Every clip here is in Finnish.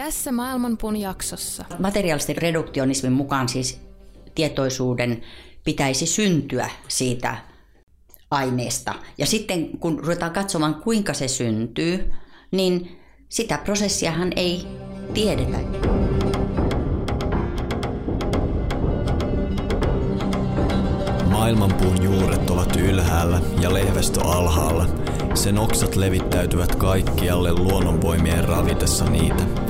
Tässä Maailmanpuun jaksossa. Materiaalisten reduktionismin mukaan siis tietoisuuden pitäisi syntyä siitä aineesta. Ja sitten kun ruvetaan katsomaan, kuinka se syntyy, niin sitä prosessiahan ei tiedetä. Maailmanpuun juuret ovat ylhäällä ja lehvestö alhaalla. Sen oksat levittäytyvät kaikkialle luonnonvoimien ravitessa niitä.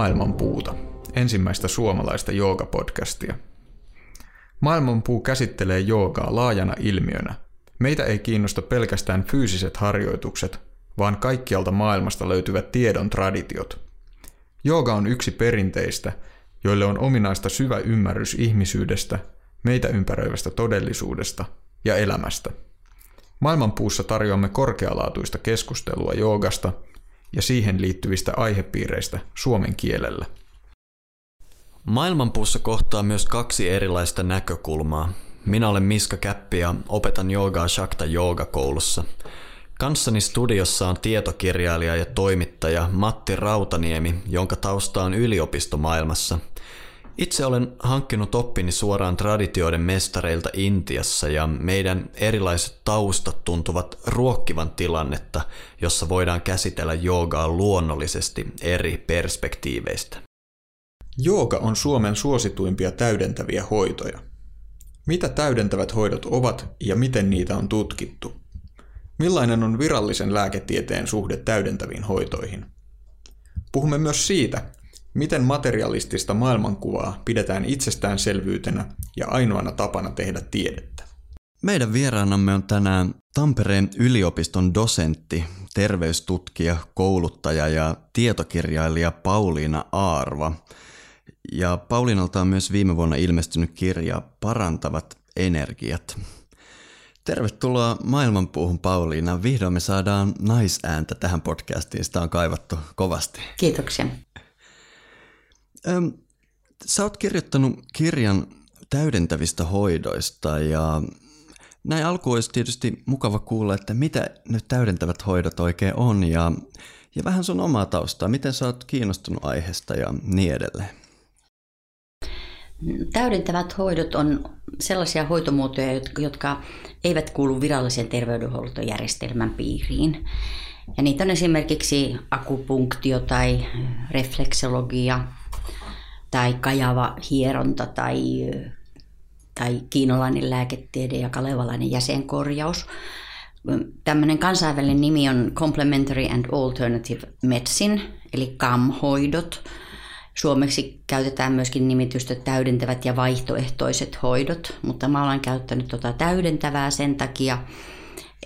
Maailmanpuuta, ensimmäistä suomalaista joogapodcastia. Maailmanpuu käsittelee joogaa laajana ilmiönä. Meitä ei kiinnosta pelkästään fyysiset harjoitukset, vaan kaikkialta maailmasta löytyvät tiedon traditiot. Jooga on yksi perinteistä, joille on ominaista syvä ymmärrys ihmisyydestä, meitä ympäröivästä todellisuudesta ja elämästä. Maailmanpuussa tarjoamme korkealaatuista keskustelua joogasta – ja siihen liittyvistä aihepiireistä suomen kielellä. Maailmanpuussa kohtaa myös kaksi erilaista näkökulmaa. Minä olen Miska Käppi ja opetan joogaa Shakta Joogakoulussa. Kanssani studiossa on tietokirjailija ja toimittaja Matti Rautaniemi, jonka tausta on yliopistomaailmassa – itse olen hankkinut oppini suoraan traditioiden mestareilta Intiassa ja meidän erilaiset taustat tuntuvat ruokkivan tilannetta, jossa voidaan käsitellä joogaa luonnollisesti eri perspektiiveistä. Jooga on Suomen suosituimpia täydentäviä hoitoja. Mitä täydentävät hoidot ovat ja miten niitä on tutkittu? Millainen on virallisen lääketieteen suhde täydentäviin hoitoihin? Puhumme myös siitä, Miten materialistista maailmankuvaa pidetään itsestäänselvyytenä ja ainoana tapana tehdä tiedettä? Meidän vieraanamme on tänään Tampereen yliopiston dosentti, terveystutkija, kouluttaja ja tietokirjailija Pauliina Aarva. Ja Pauliinalta on myös viime vuonna ilmestynyt kirja Parantavat energiat. Tervetuloa Maailmanpuuhun Pauliina. Vihdoin me saadaan naisääntä tähän podcastiin. Sitä on kaivattu kovasti. Kiitoksia. Ähm, sä oot kirjoittanut kirjan täydentävistä hoidoista ja näin alkuun olisi tietysti mukava kuulla, että mitä nyt täydentävät hoidot oikein on ja, ja vähän sun omaa taustaa, miten sä oot kiinnostunut aiheesta ja niin edelleen. Täydentävät hoidot on sellaisia hoitomuotoja, jotka eivät kuulu virallisen terveydenhuoltojärjestelmän piiriin. Ja niitä on esimerkiksi akupunktio tai refleksologia, tai kajava hieronta tai, tai kiinalainen lääketiede ja kalevalainen jäsenkorjaus. Tämmöinen kansainvälinen nimi on Complementary and Alternative Medicine, eli CAM-hoidot. Suomeksi käytetään myöskin nimitystä täydentävät ja vaihtoehtoiset hoidot, mutta mä olen käyttänyt tuota täydentävää sen takia,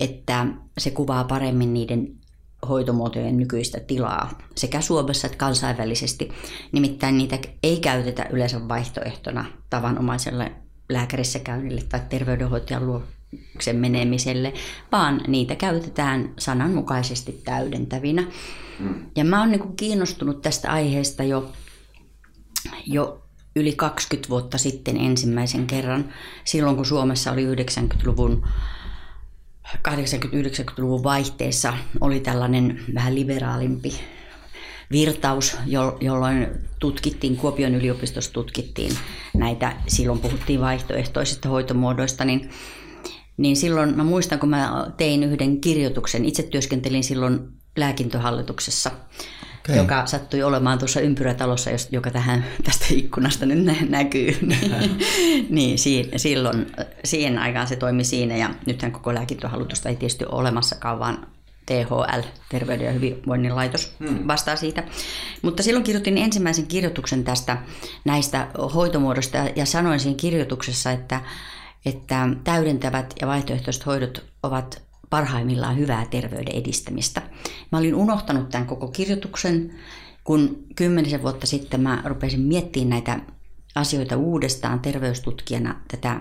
että se kuvaa paremmin niiden hoitomuotojen nykyistä tilaa sekä Suomessa että kansainvälisesti. Nimittäin niitä ei käytetä yleensä vaihtoehtona tavanomaiselle lääkärissä käynnille tai terveydenhoitajan luoksen menemiselle, vaan niitä käytetään sananmukaisesti täydentävinä. Ja mä oon niin kiinnostunut tästä aiheesta jo, jo yli 20 vuotta sitten ensimmäisen kerran, silloin kun Suomessa oli 90-luvun 80-90-luvun vaihteessa oli tällainen vähän liberaalimpi virtaus, jolloin tutkittiin, Kuopion yliopistossa tutkittiin näitä, silloin puhuttiin vaihtoehtoisista hoitomuodoista, niin, niin silloin mä muistan, kun mä tein yhden kirjoituksen, itse työskentelin silloin lääkintöhallituksessa okay. joka sattui olemaan tuossa ympyrätalossa, joka tähän, tästä ikkunasta nyt nä- näkyy. niin, niin si- silloin, siihen aikaan se toimi siinä ja nythän koko lääkintöhallitusta ei tietysti ole olemassakaan, vaan THL, Terveyden ja hyvinvoinnin laitos, hmm. vastaa siitä. Mutta silloin kirjoitin ensimmäisen kirjoituksen tästä näistä hoitomuodoista ja sanoin siinä kirjoituksessa, että, että täydentävät ja vaihtoehtoiset hoidot ovat parhaimmillaan hyvää terveyden edistämistä. Mä olin unohtanut tämän koko kirjoituksen, kun kymmenisen vuotta sitten mä rupesin miettimään näitä asioita uudestaan terveystutkijana tätä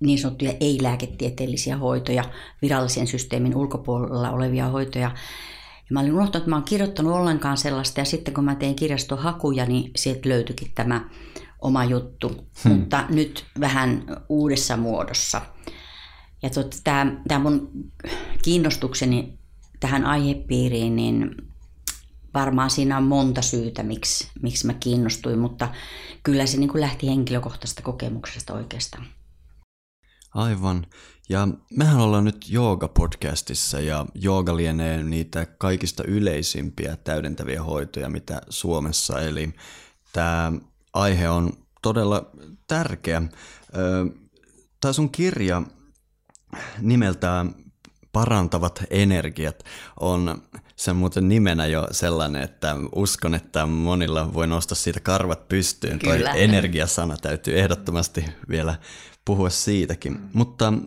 niin sanottuja ei-lääketieteellisiä hoitoja, virallisen systeemin ulkopuolella olevia hoitoja. Ja mä olin unohtanut, että mä oon kirjoittanut ollenkaan sellaista ja sitten kun mä tein kirjaston hakuja, niin sieltä löytyikin tämä oma juttu, hmm. mutta nyt vähän uudessa muodossa. Ja tota, tämä, tämä mun kiinnostukseni tähän aihepiiriin, niin varmaan siinä on monta syytä, miksi, miksi mä kiinnostuin, mutta kyllä se niin kuin lähti henkilökohtaisesta kokemuksesta oikeastaan. Aivan. Ja mehän ollaan nyt Jooga-podcastissa ja jooga lienee niitä kaikista yleisimpiä täydentäviä hoitoja, mitä Suomessa. Eli tämä aihe on todella tärkeä. Tämä sun kirja nimeltään Parantavat energiat on sen muuten nimenä jo sellainen, että uskon, että monilla voi nostaa siitä karvat pystyyn. Kyllä. Toi energiasana täytyy ehdottomasti vielä puhua siitäkin. Mutta mä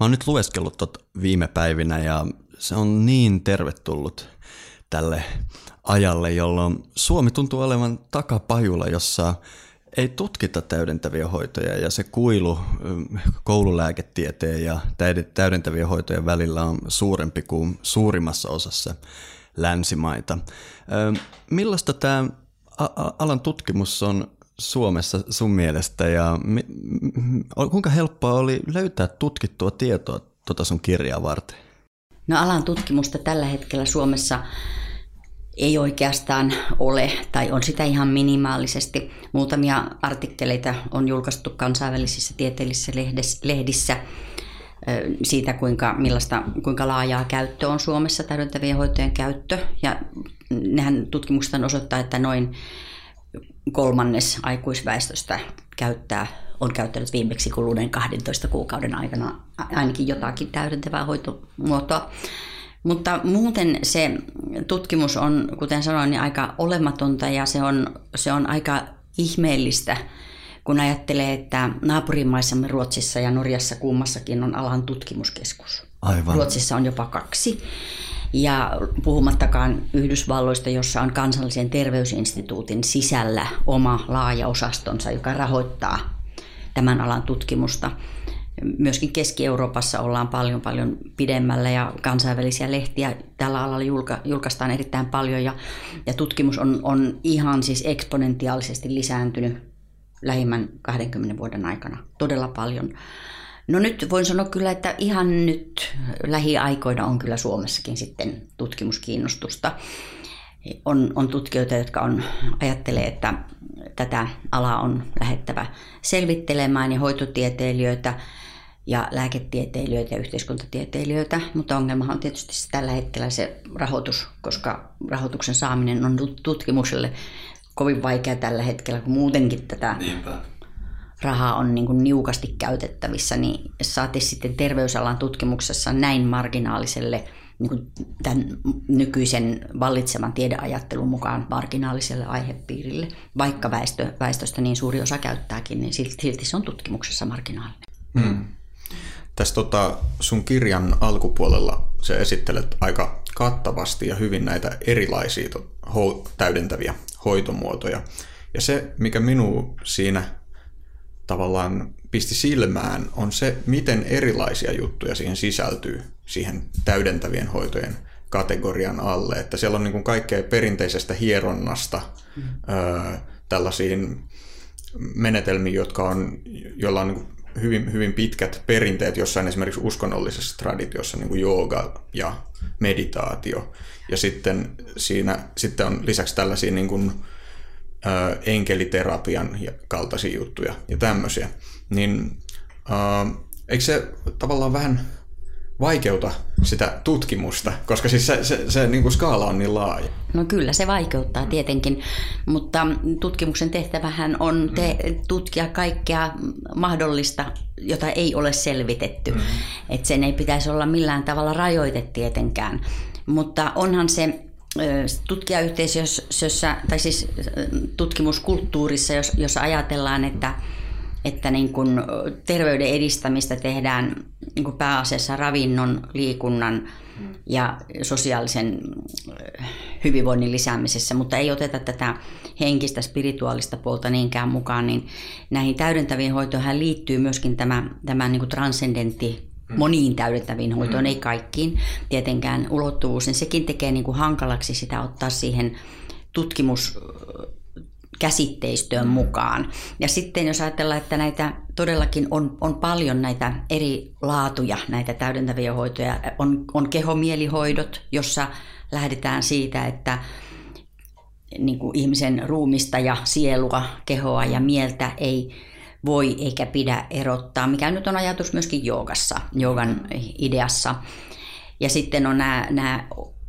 oon nyt lueskellut tot viime päivinä ja se on niin tervetullut tälle ajalle, jolloin Suomi tuntuu olevan takapajulla, jossa ei tutkita täydentäviä hoitoja ja se kuilu koululääketieteen ja täydentävien hoitojen välillä on suurempi kuin suurimmassa osassa länsimaita. Millaista tämä alan tutkimus on Suomessa sun mielestä ja kuinka helppoa oli löytää tutkittua tietoa tuota sun kirjaa varten? No alan tutkimusta tällä hetkellä Suomessa ei oikeastaan ole, tai on sitä ihan minimaalisesti. Muutamia artikkeleita on julkaistu kansainvälisissä tieteellisissä lehdissä siitä, kuinka, millaista, kuinka laajaa käyttö on Suomessa täydentävien hoitojen käyttö. Ja nehän tutkimukset osoittaa, että noin kolmannes aikuisväestöstä käyttää, on käyttänyt viimeksi kuluneen 12 kuukauden aikana ainakin jotakin täydentävää hoitomuotoa. Mutta muuten se tutkimus on, kuten sanoin, niin aika olematonta ja se on, se on aika ihmeellistä, kun ajattelee, että naapurimaissamme Ruotsissa ja Norjassa kummassakin on alan tutkimuskeskus. Aivan. Ruotsissa on jopa kaksi. Ja puhumattakaan Yhdysvalloista, jossa on kansallisen terveysinstituutin sisällä oma laaja osastonsa, joka rahoittaa tämän alan tutkimusta myöskin Keski-Euroopassa ollaan paljon paljon pidemmällä ja kansainvälisiä lehtiä tällä alalla julka, julkaistaan erittäin paljon ja, ja tutkimus on, on ihan siis eksponentiaalisesti lisääntynyt lähimmän 20 vuoden aikana todella paljon. No nyt voin sanoa kyllä, että ihan nyt lähiaikoina on kyllä Suomessakin sitten tutkimuskiinnostusta. On, on tutkijoita, jotka on, ajattelee, että tätä alaa on lähettävä selvittelemään ja hoitotieteilijöitä ja lääketieteilijöitä ja yhteiskuntatieteilijöitä, mutta ongelmahan on tietysti tällä hetkellä se rahoitus, koska rahoituksen saaminen on tutkimukselle kovin vaikea tällä hetkellä, kun muutenkin tätä Niinpä. rahaa on niin kuin niukasti käytettävissä, niin saati sitten terveysalan tutkimuksessa näin marginaaliselle niin kuin tämän nykyisen vallitsevan tiedeajattelun mukaan marginaaliselle aihepiirille, vaikka väestö, väestöstä niin suuri osa käyttääkin, niin silti, silti se on tutkimuksessa marginaalinen. Hmm. Tässä tota, sun kirjan alkupuolella sä esittelet aika kattavasti ja hyvin näitä erilaisia ho- täydentäviä hoitomuotoja. Ja se, mikä minua siinä tavallaan pisti silmään, on se, miten erilaisia juttuja siihen sisältyy, siihen täydentävien hoitojen kategorian alle. Että siellä on niin kuin kaikkea perinteisestä hieronnasta mm. ö, tällaisiin menetelmiin, jotka on, joilla on niin hyvin, hyvin pitkät perinteet jossain esimerkiksi uskonnollisessa traditiossa, niin kuin jooga ja meditaatio. Ja sitten siinä sitten on lisäksi tällaisia niin kuin, ö, enkeliterapian kaltaisia juttuja ja tämmöisiä. Niin ö, eikö se tavallaan vähän vaikeuta sitä tutkimusta, koska siis se, se, se niin kuin skaala on niin laaja. No kyllä, se vaikeuttaa tietenkin, mutta tutkimuksen tehtävähän on te, tutkia kaikkea mahdollista, jota ei ole selvitetty. Mm. Että sen ei pitäisi olla millään tavalla rajoite tietenkään. Mutta onhan se tutkijayhteisössä, tai siis tutkimuskulttuurissa, jos, jos ajatellaan, että että niin kun terveyden edistämistä tehdään niin kun pääasiassa ravinnon, liikunnan ja sosiaalisen hyvinvoinnin lisäämisessä, mutta ei oteta tätä henkistä, spirituaalista puolta niinkään mukaan, niin näihin täydentäviin hoitoihin liittyy myöskin tämä, tämä niin transcendentti moniin täydentäviin hoitoon, mm. ei kaikkiin. Tietenkään ulottuvuus, niin sekin tekee niin kuin hankalaksi sitä ottaa siihen tutkimus käsitteistöön mukaan. Ja sitten jos ajatellaan, että näitä todellakin on, on paljon näitä eri laatuja, näitä täydentäviä hoitoja, on, on kehomielihoidot, jossa lähdetään siitä, että niin kuin ihmisen ruumista ja sielua, kehoa ja mieltä ei voi eikä pidä erottaa, mikä nyt on ajatus myöskin joogassa, joogan ideassa. Ja sitten on nämä, nämä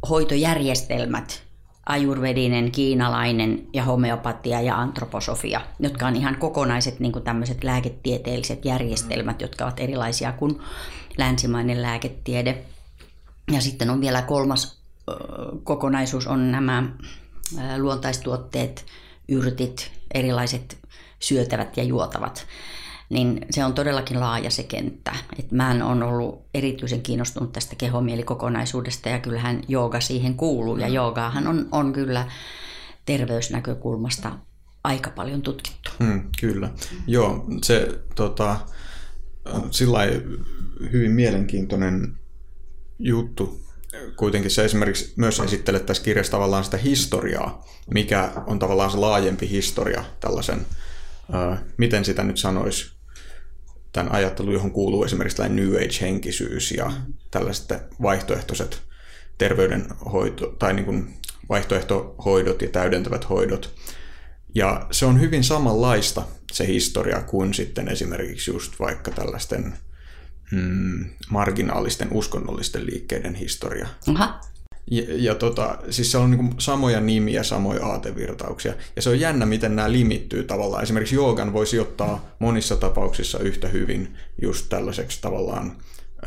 hoitojärjestelmät, ajurvedinen, kiinalainen ja homeopatia ja antroposofia, jotka on ihan kokonaiset niin kuin tämmöiset lääketieteelliset järjestelmät, jotka ovat erilaisia kuin länsimainen lääketiede. Ja sitten on vielä kolmas kokonaisuus, on nämä luontaistuotteet, yrtit, erilaiset syötävät ja juotavat niin se on todellakin laaja se kenttä. Et mä on ollut erityisen kiinnostunut tästä kehomielikkokonaisuudesta ja kyllähän jooga siihen kuuluu. Ja joogaahan on, on kyllä terveysnäkökulmasta aika paljon tutkittu. Hmm, kyllä. Joo, se tota, sillä hyvin mielenkiintoinen juttu. Kuitenkin se esimerkiksi myös esittelee tässä kirjassa tavallaan sitä historiaa, mikä on tavallaan se laajempi historia tällaisen, miten sitä nyt sanoisi, tämän ajattelun, johon kuuluu esimerkiksi tällainen New Age-henkisyys ja tällaiset vaihtoehtoiset terveydenhoito tai niin kuin vaihtoehtohoidot ja täydentävät hoidot. Ja se on hyvin samanlaista se historia kuin sitten esimerkiksi just vaikka tällaisten mm, marginaalisten uskonnollisten liikkeiden historia. Aha. Ja, ja tota, siis se on niin samoja nimiä, samoja aatevirtauksia. Ja se on jännä, miten nämä limittyy tavallaan. Esimerkiksi joogan voisi ottaa monissa tapauksissa yhtä hyvin just tällaiseksi tavallaan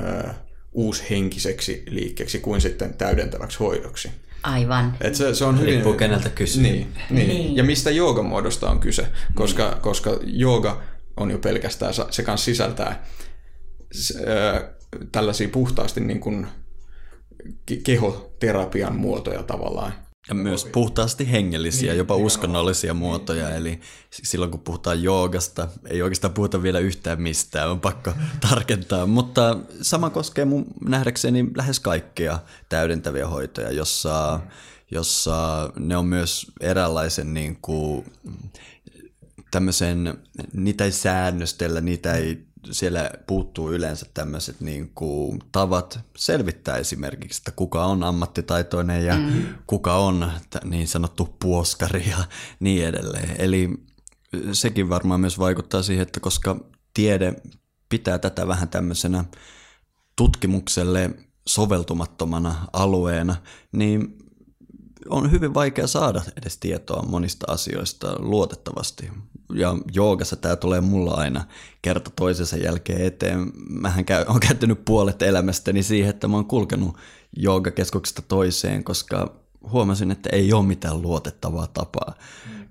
ö, uushenkiseksi liikkeeksi kuin sitten täydentäväksi hoidoksi. Aivan. Et se, se on hyvin... Riippuu keneltä kysyy. Niin, niin. niin. Ja mistä joogamuodosta on kyse, koska, niin. koska jooga on jo pelkästään, se kanssa sisältää se, ö, tällaisia puhtaasti niin kuin kehoterapian muotoja tavallaan. Ja myös puhtaasti hengellisiä, niin, jopa uskonnollisia muotoja. Eli silloin kun puhutaan joogasta, ei oikeastaan puhuta vielä yhtään mistään, on pakko tarkentaa. Mutta sama koskee mun nähdäkseni lähes kaikkia täydentäviä hoitoja, jossa, jossa ne on myös eräänlaisen niin kuin, tämmöisen, niitä ei säännöstellä, niitä ei siellä puuttuu yleensä tämmöiset niin kuin tavat selvittää esimerkiksi, että kuka on ammattitaitoinen ja mm. kuka on niin sanottu puoskari ja niin edelleen. Eli sekin varmaan myös vaikuttaa siihen, että koska tiede pitää tätä vähän tämmöisenä tutkimukselle soveltumattomana alueena, niin on hyvin vaikea saada edes tietoa monista asioista luotettavasti. Ja joogassa tämä tulee mulla aina kerta toisensa jälkeen eteen. Mähän käy, on käyttänyt puolet elämästäni siihen, että mä oon kulkenut joogakeskuksesta toiseen, koska huomasin, että ei ole mitään luotettavaa tapaa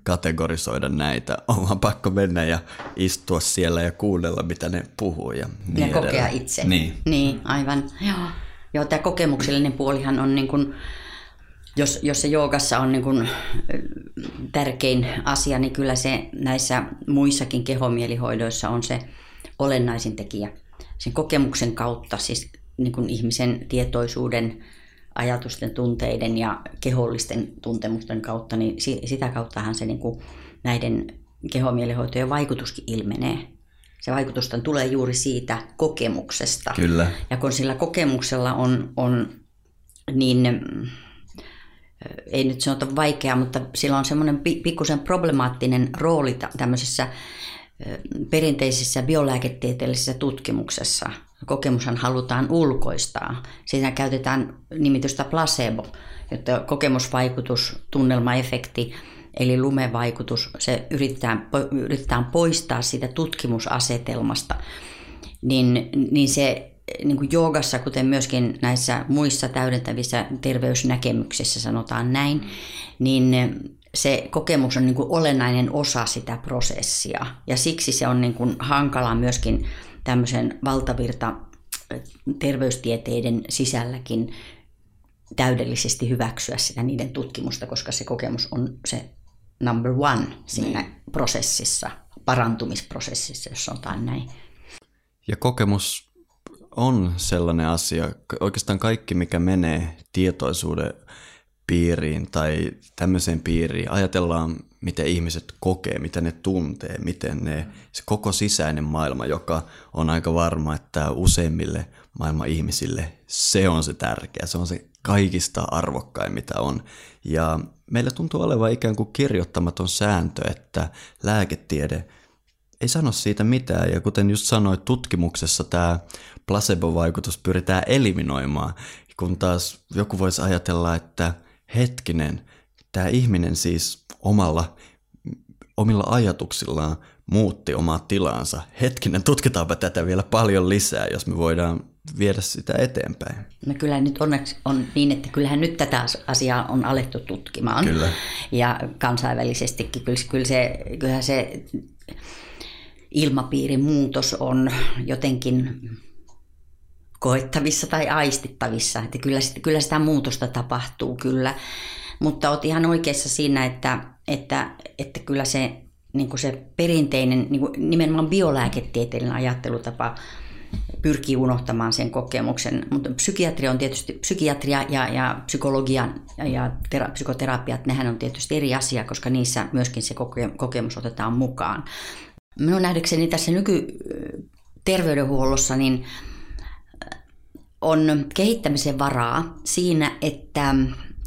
kategorisoida näitä. On vaan pakko mennä ja istua siellä ja kuunnella, mitä ne puhuu. Ja, niin ja kokea itse. Niin. niin, aivan. Joo. Joo, tämä kokemuksellinen puolihan on niin kuin jos, jos se joogassa on niin kuin tärkein asia, niin kyllä se näissä muissakin kehomielihoidoissa on se olennaisin tekijä. Sen kokemuksen kautta, siis niin kuin ihmisen tietoisuuden, ajatusten, tunteiden ja kehollisten tuntemusten kautta, niin sitä kauttahan se niin kuin näiden kehomielihoitojen vaikutuskin ilmenee. Se vaikutus tulee juuri siitä kokemuksesta. Kyllä. Ja kun sillä kokemuksella on, on niin ei nyt sanota vaikea, mutta sillä on semmoinen pikkusen problemaattinen rooli tämmöisessä perinteisessä biolääketieteellisessä tutkimuksessa. Kokemushan halutaan ulkoistaa. Siinä käytetään nimitystä placebo, jotta kokemusvaikutus, tunnelmaefekti, eli lumevaikutus, se yritetään, yritetään poistaa siitä tutkimusasetelmasta. Niin, niin se niin kuin joogassa, kuten myöskin näissä muissa täydentävissä terveysnäkemyksissä sanotaan näin, niin se kokemus on niin kuin olennainen osa sitä prosessia. Ja siksi se on niin kuin hankala myöskin tämmöisen valtavirta terveystieteiden sisälläkin täydellisesti hyväksyä sitä niiden tutkimusta, koska se kokemus on se number one siinä niin. prosessissa, parantumisprosessissa, jos sanotaan näin. Ja kokemus on sellainen asia, oikeastaan kaikki mikä menee tietoisuuden piiriin tai tämmöiseen piiriin, ajatellaan miten ihmiset kokee, mitä ne tuntee, miten ne, se koko sisäinen maailma, joka on aika varma, että useimmille maailman ihmisille se on se tärkeä, se on se kaikista arvokkain, mitä on. Ja meillä tuntuu olevan ikään kuin kirjoittamaton sääntö, että lääketiede ei sano siitä mitään. Ja kuten just sanoit, tutkimuksessa tämä placebo-vaikutus pyritään eliminoimaan, kun taas joku voisi ajatella, että hetkinen, tämä ihminen siis omalla, omilla ajatuksillaan muutti omaa tilaansa. Hetkinen, tutkitaanpa tätä vielä paljon lisää, jos me voidaan viedä sitä eteenpäin. No kyllä nyt onneksi on niin, että kyllähän nyt tätä asiaa on alettu tutkimaan. Kyllä. Ja kansainvälisestikin kyllä, kyllä se, kyllähän se ilmapiirin muutos on jotenkin koettavissa tai aistittavissa. Että kyllä, kyllä sitä muutosta tapahtuu kyllä. Mutta olet ihan oikeassa siinä, että, että, että kyllä se, niin se perinteinen, niin kuin nimenomaan biolääketieteellinen ajattelutapa pyrkii unohtamaan sen kokemuksen. Mutta psykiatria on tietysti, psykiatria ja, ja psykologia ja tera, psykoterapiat, nehän on tietysti eri asia, koska niissä myöskin se koke, kokemus otetaan mukaan. Minun nähdäkseni tässä nykyterveydenhuollossa niin on kehittämisen varaa siinä, että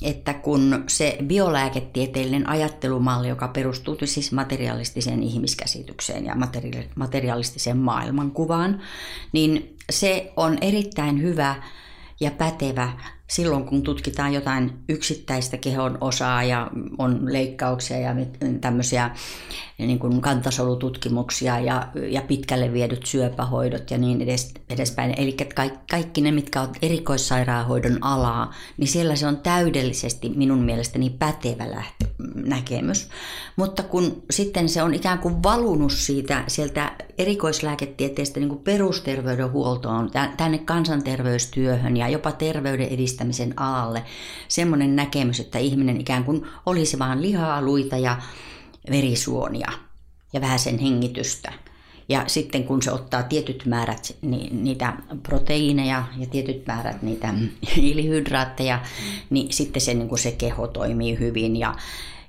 että kun se biolääketieteellinen ajattelumalli, joka perustuu siis materialistiseen ihmiskäsitykseen ja materialistiseen maailmankuvaan, niin se on erittäin hyvä ja pätevä silloin, kun tutkitaan jotain yksittäistä kehon osaa ja on leikkauksia ja tämmöisiä niin kuin kantasolututkimuksia ja, ja pitkälle viedyt syöpähoidot ja niin edes, edespäin. Eli kaikki, kaikki ne, mitkä on erikoissairaanhoidon alaa, niin siellä se on täydellisesti minun mielestäni pätevä lähtö, näkemys. Mutta kun sitten se on ikään kuin valunut siitä sieltä erikoislääketieteestä niin kuin perusterveydenhuoltoon tänne kansanterveystyöhön ja jopa terveyden edistämisen alalle semmoinen näkemys, että ihminen ikään kuin olisi vaan lihaa, luita ja verisuonia ja vähän sen hengitystä. Ja sitten kun se ottaa tietyt määrät niitä proteiineja ja tietyt määrät niitä hiilihydraatteja, niin sitten se, niin kuin se keho toimii hyvin. Ja,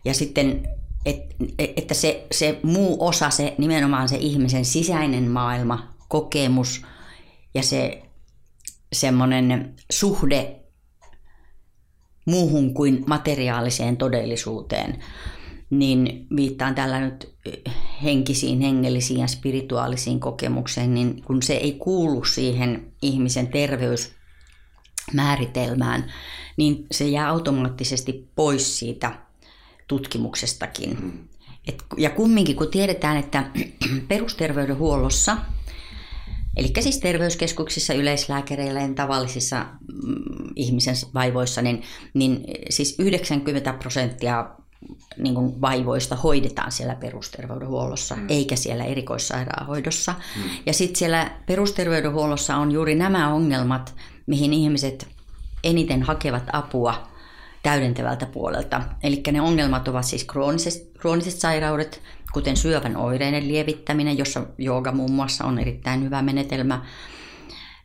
ja sitten et, että se, se muu osa, se nimenomaan se ihmisen sisäinen maailma, kokemus ja se semmoinen suhde muuhun kuin materiaaliseen todellisuuteen, niin viittaan tällä nyt henkisiin, hengellisiin ja spirituaalisiin kokemukseen, niin kun se ei kuulu siihen ihmisen terveysmääritelmään, niin se jää automaattisesti pois siitä tutkimuksestakin. Mm. Et, ja kumminkin, kun tiedetään, että perusterveydenhuollossa, eli siis terveyskeskuksissa, yleislääkäreillä ja tavallisissa mm, ihmisen vaivoissa, niin, niin siis 90 prosenttia niin kuin vaivoista hoidetaan siellä perusterveydenhuollossa, mm. eikä siellä erikoissairaanhoidossa. Mm. Ja sitten siellä perusterveydenhuollossa on juuri nämä ongelmat, mihin ihmiset eniten hakevat apua täydentävältä puolelta. Eli ne ongelmat ovat siis krooniset, krooniset sairaudet, kuten syövän oireiden lievittäminen, jossa jooga muun muassa on erittäin hyvä menetelmä,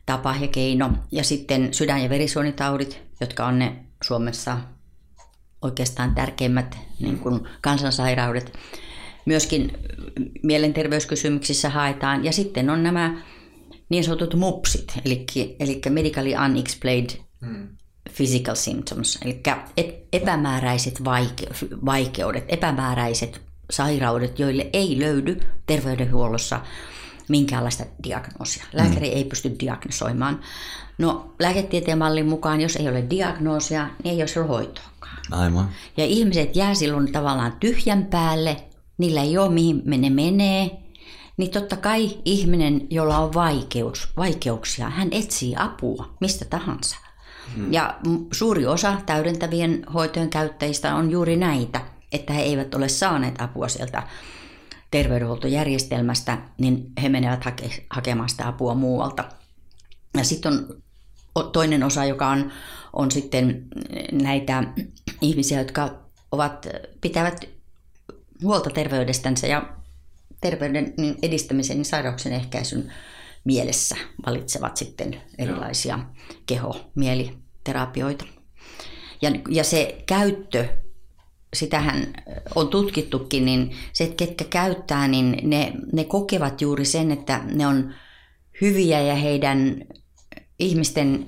tapa ja keino. Ja sitten sydän- ja verisuonitaudit, jotka on ne Suomessa oikeastaan tärkeimmät niin kuin kansansairaudet. Myöskin mielenterveyskysymyksissä haetaan. Ja sitten on nämä niin sanotut MUPSit, eli, eli Medically Unexplained hmm. Physical Symptoms, eli epämääräiset vaikeudet, epämääräiset sairaudet, joille ei löydy terveydenhuollossa minkäänlaista diagnoosia. Lääkäri mm. ei pysty diagnosoimaan. No lääketieteen mallin mukaan, jos ei ole diagnoosia, niin ei ole hoitoakaan. Aivan. Ja ihmiset jää silloin tavallaan tyhjän päälle, niillä ei ole mihin ne menee, niin totta kai ihminen, jolla on vaikeus, vaikeuksia, hän etsii apua mistä tahansa. Hmm. Ja suuri osa täydentävien hoitojen käyttäjistä on juuri näitä, että he eivät ole saaneet apua sieltä terveydenhuoltojärjestelmästä, niin he menevät hake, hakemaan sitä apua muualta. Ja sitten on toinen osa, joka on, on sitten näitä ihmisiä, jotka ovat, pitävät huolta terveydestänsä ja terveyden edistämisen ja sairauksien ehkäisyn mielessä valitsevat sitten erilaisia keho-mieliterapioita. Ja, ja se käyttö, sitähän on tutkittukin, niin se, että ketkä käyttää, niin ne, ne kokevat juuri sen, että ne on hyviä ja heidän ihmisten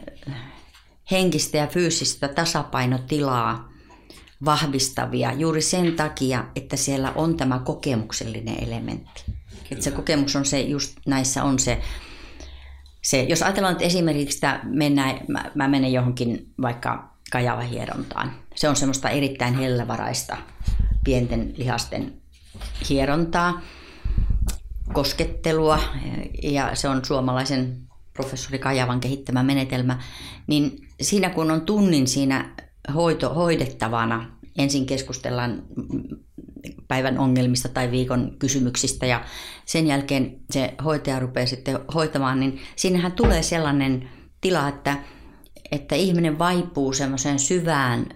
henkistä ja fyysistä tasapainotilaa vahvistavia juuri sen takia, että siellä on tämä kokemuksellinen elementti. Että se kokemus on se, just näissä on se, se jos ajatellaan, että esimerkiksi että mennään, mä, mä menen johonkin vaikka kajavahierontaan. Se on semmoista erittäin hellävaraista pienten lihasten hierontaa, koskettelua ja se on suomalaisen professori Kajavan kehittämä menetelmä, niin siinä kun on tunnin siinä hoito, hoidettavana, ensin keskustellaan päivän ongelmista tai viikon kysymyksistä ja sen jälkeen se hoitaja rupeaa sitten hoitamaan, niin siinähän tulee sellainen tila, että, että ihminen vaipuu semmoiseen syvään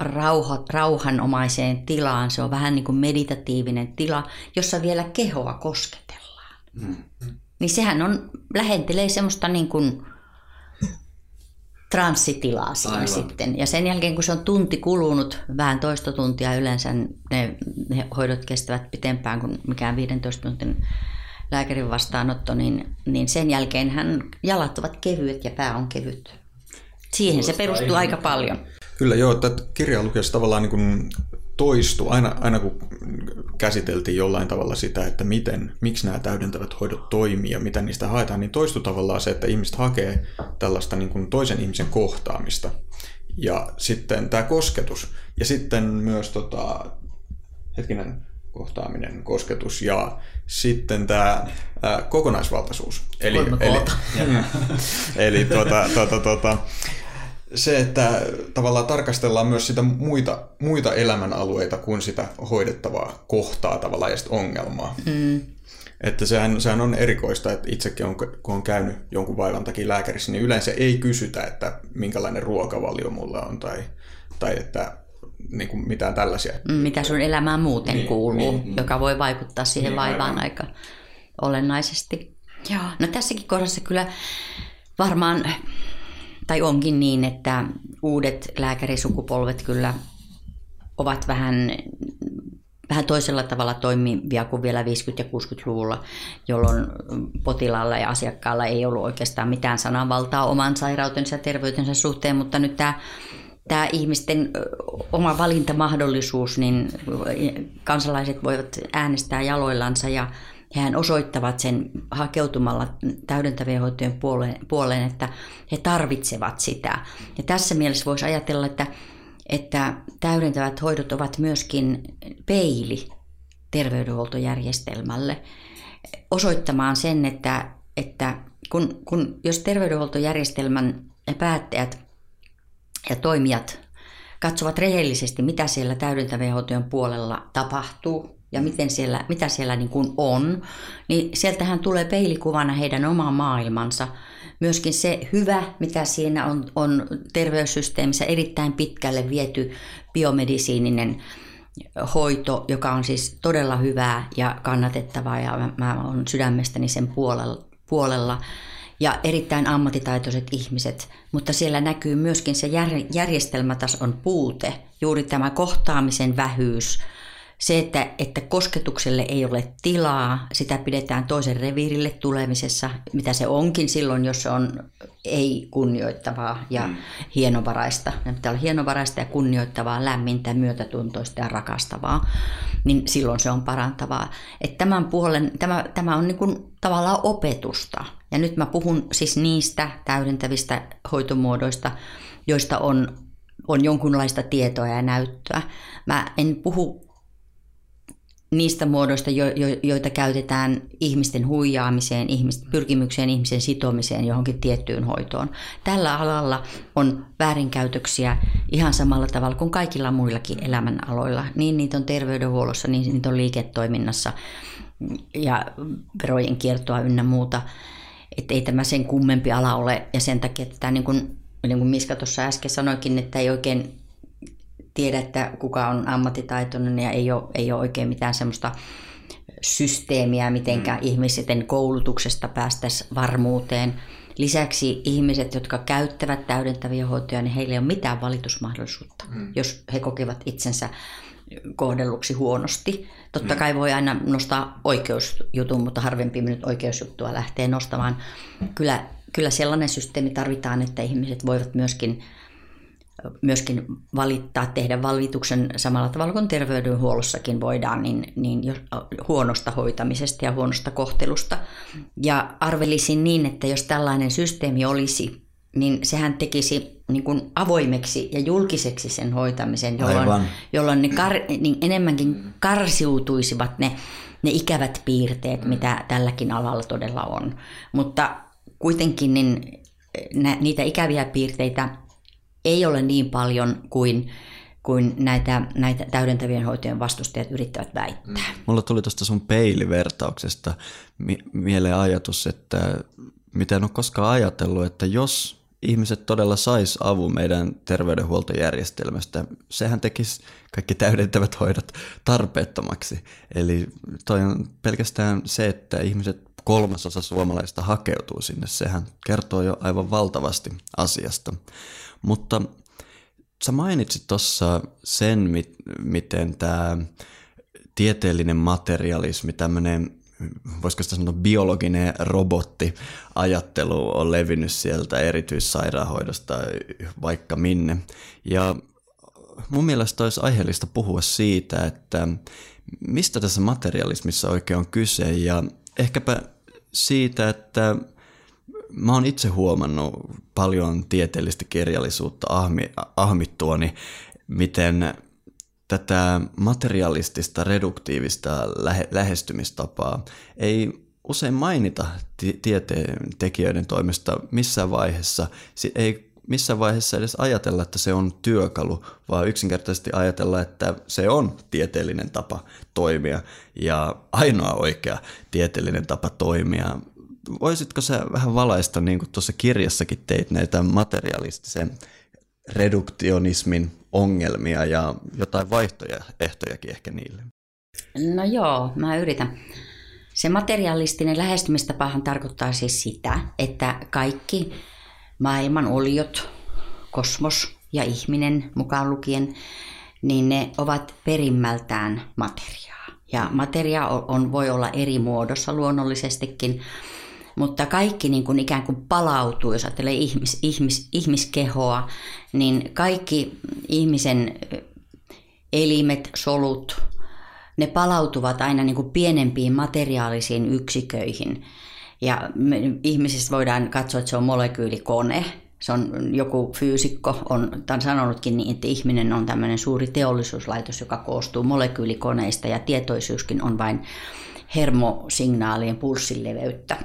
rauha, rauhanomaiseen tilaan. Se on vähän niin kuin meditatiivinen tila, jossa vielä kehoa kosketellaan. Mm. Niin sehän on, lähentelee semmoista niin kuin transsitilaa siinä Aivan. sitten. Ja sen jälkeen, kun se on tunti kulunut, vähän toista tuntia yleensä, ne, ne hoidot kestävät pitempään kuin mikään 15 minuutin lääkärin vastaanotto, niin, niin sen jälkeen hän jalat ovat kevyet ja pää on kevyt. Siihen Tuosta se perustuu aika paljon. Kyllä joo, että kirja lukiessa tavallaan niin kuin toistu aina, aina kun käsiteltiin jollain tavalla sitä, että miten, miksi nämä täydentävät hoidot toimii ja mitä niistä haetaan, niin toistu tavallaan se, että ihmiset hakee tällaista niin kuin toisen ihmisen kohtaamista. Ja sitten tämä kosketus ja sitten myös tota, hetkinen kohtaaminen, kosketus ja sitten tämä ää, kokonaisvaltaisuus. Eli, eli, eli tuota, tuota, tuota, se, että tavallaan tarkastellaan myös sitä muita, muita elämänalueita kuin sitä hoidettavaa kohtaa tavallaan ja ongelmaa. Mm. Että sehän, sehän on erikoista, että itsekin on, kun on käynyt jonkun vaivan takia lääkärissä, niin yleensä ei kysytä, että minkälainen ruokavalio mulla on tai, tai että niin kuin mitään tällaisia. Mm, mitä sun elämään muuten niin, kuuluu, niin, niin, joka voi vaikuttaa siihen niin, vaivaan aivan. aika olennaisesti. Joo. No tässäkin kohdassa kyllä varmaan tai onkin niin, että uudet lääkärisukupolvet kyllä ovat vähän, vähän toisella tavalla toimivia kuin vielä 50- ja 60-luvulla, jolloin potilaalla ja asiakkaalla ei ollut oikeastaan mitään sananvaltaa oman sairautensa ja terveytensä suhteen, mutta nyt tämä tämä ihmisten oma valintamahdollisuus, niin kansalaiset voivat äänestää jaloillansa ja hän osoittavat sen hakeutumalla täydentävien hoitojen puoleen, puoleen, että he tarvitsevat sitä. Ja tässä mielessä voisi ajatella, että, että täydentävät hoidot ovat myöskin peili terveydenhuoltojärjestelmälle osoittamaan sen, että, että kun, kun, jos terveydenhuoltojärjestelmän päättäjät ja toimijat katsovat rehellisesti, mitä siellä täydentävien hoitojen puolella tapahtuu, ja miten siellä, mitä siellä niin kuin on, niin sieltähän tulee peilikuvana heidän oma maailmansa. Myöskin se hyvä, mitä siinä on, on terveyssysteemissä erittäin pitkälle viety biomedisiininen hoito, joka on siis todella hyvää ja kannatettavaa ja mä, mä olen sydämestäni sen puolella, puolella ja erittäin ammattitaitoiset ihmiset, mutta siellä näkyy myöskin se järjestelmätason puute, juuri tämä kohtaamisen vähyys, se, että, että kosketukselle ei ole tilaa, sitä pidetään toisen reviirille tulemisessa, mitä se onkin silloin, jos se on ei-kunnioittavaa ja mm. hienovaraista. Ne pitää olla hienovaraista ja kunnioittavaa, lämmintä, myötätuntoista ja rakastavaa, niin silloin se on parantavaa. Että tämän puolen, tämä, tämä on niin kuin tavallaan opetusta. Ja nyt mä puhun siis niistä täydentävistä hoitomuodoista, joista on, on jonkunlaista tietoa ja näyttöä. Mä en puhu niistä muodoista, jo, jo, joita käytetään ihmisten huijaamiseen, ihmisten, pyrkimykseen ihmisen sitomiseen johonkin tiettyyn hoitoon. Tällä alalla on väärinkäytöksiä ihan samalla tavalla kuin kaikilla muillakin elämänaloilla. Niin niitä on terveydenhuollossa, niin niitä on liiketoiminnassa ja verojen kiertoa ynnä muuta. Että ei tämä sen kummempi ala ole ja sen takia, että tämä niin kuin, niin kuin Miska tuossa äsken sanoikin, että ei oikein tiedä, että kuka on ammattitaitoinen ja ei ole, ei ole oikein mitään semmoista systeemiä, mitenkä mm. ihmisten koulutuksesta päästäisiin varmuuteen. Lisäksi ihmiset, jotka käyttävät täydentäviä hoitoja, niin heillä ei ole mitään valitusmahdollisuutta, mm. jos he kokevat itsensä kohdelluksi huonosti. Totta mm. kai voi aina nostaa oikeusjutun, mutta harvempi nyt oikeusjuttua lähtee nostamaan. Kyllä, kyllä sellainen systeemi tarvitaan, että ihmiset voivat myöskin myöskin valittaa, tehdä valituksen samalla tavalla kuin terveydenhuollossakin voidaan, niin, niin huonosta hoitamisesta ja huonosta kohtelusta. Ja arvelisin niin, että jos tällainen systeemi olisi, niin sehän tekisi niin kuin avoimeksi ja julkiseksi sen hoitamisen, jolloin, jolloin ne kar, niin enemmänkin karsiutuisivat ne, ne ikävät piirteet, mitä tälläkin alalla todella on. Mutta kuitenkin niin, niitä ikäviä piirteitä ei ole niin paljon kuin, kuin näitä, näitä täydentävien hoitojen vastustajat yrittävät väittää. Mm. Mulla tuli tuosta sun peilivertauksesta mi- mieleen ajatus, että mitä en ole koskaan ajatellut, että jos ihmiset todella sais avun meidän terveydenhuoltojärjestelmästä, sehän tekisi kaikki täydentävät hoidot tarpeettomaksi. Eli toi on pelkästään se, että ihmiset kolmasosa suomalaista hakeutuu sinne, sehän kertoo jo aivan valtavasti asiasta. Mutta sä mainitsit tuossa sen, miten tämä tieteellinen materialismi, tämmöinen voisiko sitä sanoa biologinen robotti ajattelu on levinnyt sieltä erityissairaanhoidosta vaikka minne. Ja mun mielestä olisi aiheellista puhua siitä, että mistä tässä materialismissa oikein on kyse ja ehkäpä siitä, että mä oon itse huomannut paljon tieteellistä kirjallisuutta ahmi, ahmittuani, miten tätä materialistista reduktiivista lähe, lähestymistapaa ei usein mainita tieteen tekijöiden toimesta missään vaiheessa. Ei missään vaiheessa edes ajatella, että se on työkalu, vaan yksinkertaisesti ajatella, että se on tieteellinen tapa toimia ja ainoa oikea tieteellinen tapa toimia voisitko sä vähän valaista, niin kuin tuossa kirjassakin teit näitä materialistisen reduktionismin ongelmia ja jotain vaihtoehtojakin ehkä niille? No joo, mä yritän. Se materialistinen lähestymistapahan tarkoittaa siis sitä, että kaikki maailman oliot, kosmos ja ihminen mukaan lukien, niin ne ovat perimmältään materiaa. Ja materia on, voi olla eri muodossa luonnollisestikin, mutta kaikki niin kuin ikään kuin palautuu, jos ajattelee ihmis, ihmis, ihmiskehoa, niin kaikki ihmisen elimet, solut, ne palautuvat aina niin kuin pienempiin materiaalisiin yksiköihin. Ja me, ihmisistä voidaan katsoa, että se on molekyylikone. Se on joku fyysikko on tämän sanonutkin niin, että ihminen on tämmöinen suuri teollisuuslaitos, joka koostuu molekyylikoneista ja tietoisuuskin on vain hermosignaalien pulssileveyttä.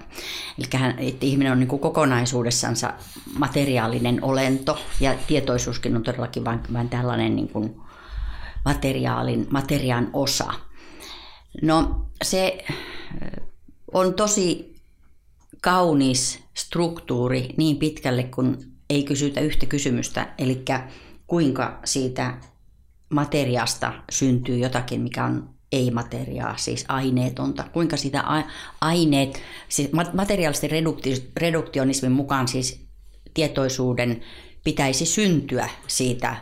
Eli että ihminen on niin kuin kokonaisuudessansa materiaalinen olento ja tietoisuuskin on todellakin vain, vain tällainen niin kuin materiaalin, materiaan osa. No se on tosi kaunis struktuuri niin pitkälle, kun ei kysytä yhtä kysymystä, eli kuinka siitä materiasta syntyy jotakin, mikä on ei-materiaa, siis aineetonta. Kuinka sitä aineet, siis materiaalisten reduktionismin mukaan siis tietoisuuden pitäisi syntyä siitä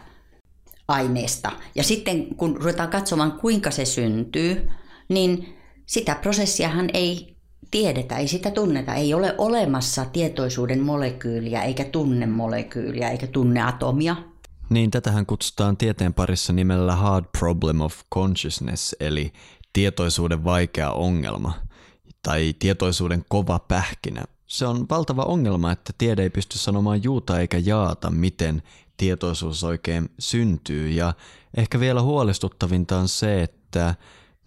aineesta. Ja sitten kun ruvetaan katsomaan, kuinka se syntyy, niin sitä prosessiahan ei tiedetä, ei sitä tunneta. Ei ole olemassa tietoisuuden molekyyliä, eikä tunnemolekyyliä, eikä tunneatomia. Niin, tätähän kutsutaan tieteen parissa nimellä hard problem of consciousness, eli tietoisuuden vaikea ongelma, tai tietoisuuden kova pähkinä. Se on valtava ongelma, että tiede ei pysty sanomaan juuta eikä jaata, miten tietoisuus oikein syntyy, ja ehkä vielä huolestuttavinta on se, että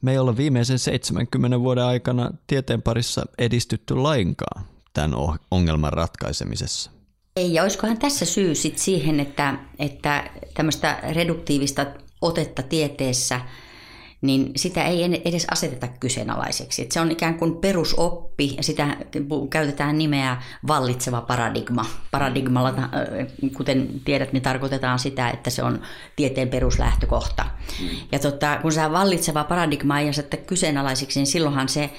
me ei olla viimeisen 70 vuoden aikana tieteen parissa edistytty lainkaan tämän ongelman ratkaisemisessa. Ei, ja olisikohan tässä syy sit siihen, että, että tämmöistä reduktiivista otetta tieteessä – niin sitä ei edes aseteta kyseenalaiseksi. Että se on ikään kuin perusoppi ja sitä käytetään nimeä vallitseva paradigma. Paradigmalla, äh, kuten tiedät, niin tarkoitetaan sitä, että se on tieteen peruslähtökohta. Ja tota, kun se vallitseva paradigma ei aseta kyseenalaiseksi, niin silloinhan se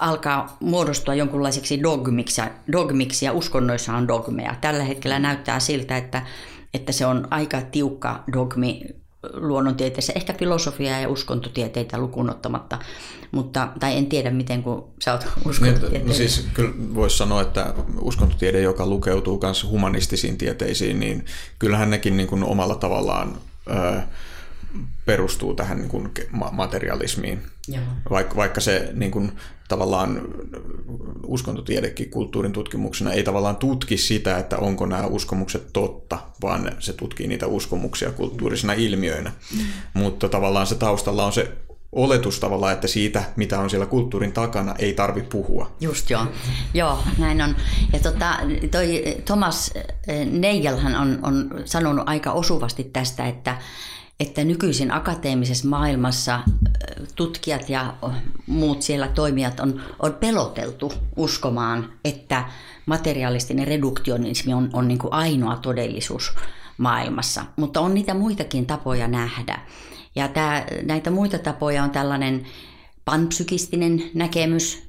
alkaa muodostua jonkunlaiseksi dogmiksi, dogmiksi ja uskonnoissa on dogmeja. Tällä hetkellä näyttää siltä, että, että se on aika tiukka dogmi luonnontieteessä, ehkä filosofiaa ja uskontotieteitä lukuun ottamatta, mutta, tai en tiedä miten, kun sä oot uskontotieteilijä. No siis kyllä voisi sanoa, että uskontotiede, joka lukeutuu myös humanistisiin tieteisiin, niin kyllähän nekin niin kuin omalla tavallaan ö, perustuu tähän niin kuin materialismiin. Vaikka, vaikka se niin kuin, tavallaan uskontotiedekin kulttuurin tutkimuksena ei tavallaan tutki sitä, että onko nämä uskomukset totta, vaan se tutkii niitä uskomuksia kulttuurisina ilmiöinä. Mm. Mutta tavallaan se taustalla on se oletus tavallaan, että siitä, mitä on siellä kulttuurin takana, ei tarvi puhua. Just joo. Joo, näin on. Ja tota, toi Thomas Neigelhan on, on sanonut aika osuvasti tästä, että että nykyisin akateemisessa maailmassa tutkijat ja muut siellä toimijat on, on peloteltu uskomaan, että materialistinen reduktionismi on, on niin kuin ainoa todellisuus maailmassa. Mutta on niitä muitakin tapoja nähdä. Ja tämä, näitä muita tapoja on tällainen panpsykistinen näkemys,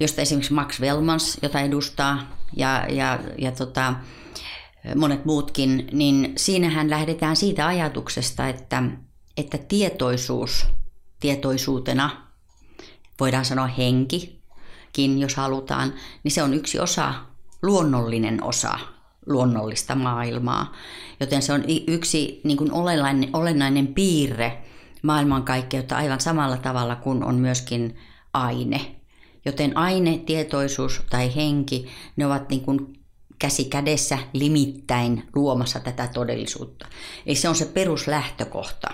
josta esimerkiksi Max Wellmans, jota edustaa, ja, ja, ja tota, monet muutkin, niin siinähän lähdetään siitä ajatuksesta, että, että tietoisuus tietoisuutena, voidaan sanoa henkikin, jos halutaan, niin se on yksi osa, luonnollinen osa luonnollista maailmaa. Joten se on yksi niin kuin olennainen, olennainen piirre maailmankaikkeutta aivan samalla tavalla kuin on myöskin aine. Joten aine, tietoisuus tai henki, ne ovat niin kuin käsi kädessä limittäin luomassa tätä todellisuutta. Eli se on se peruslähtökohta,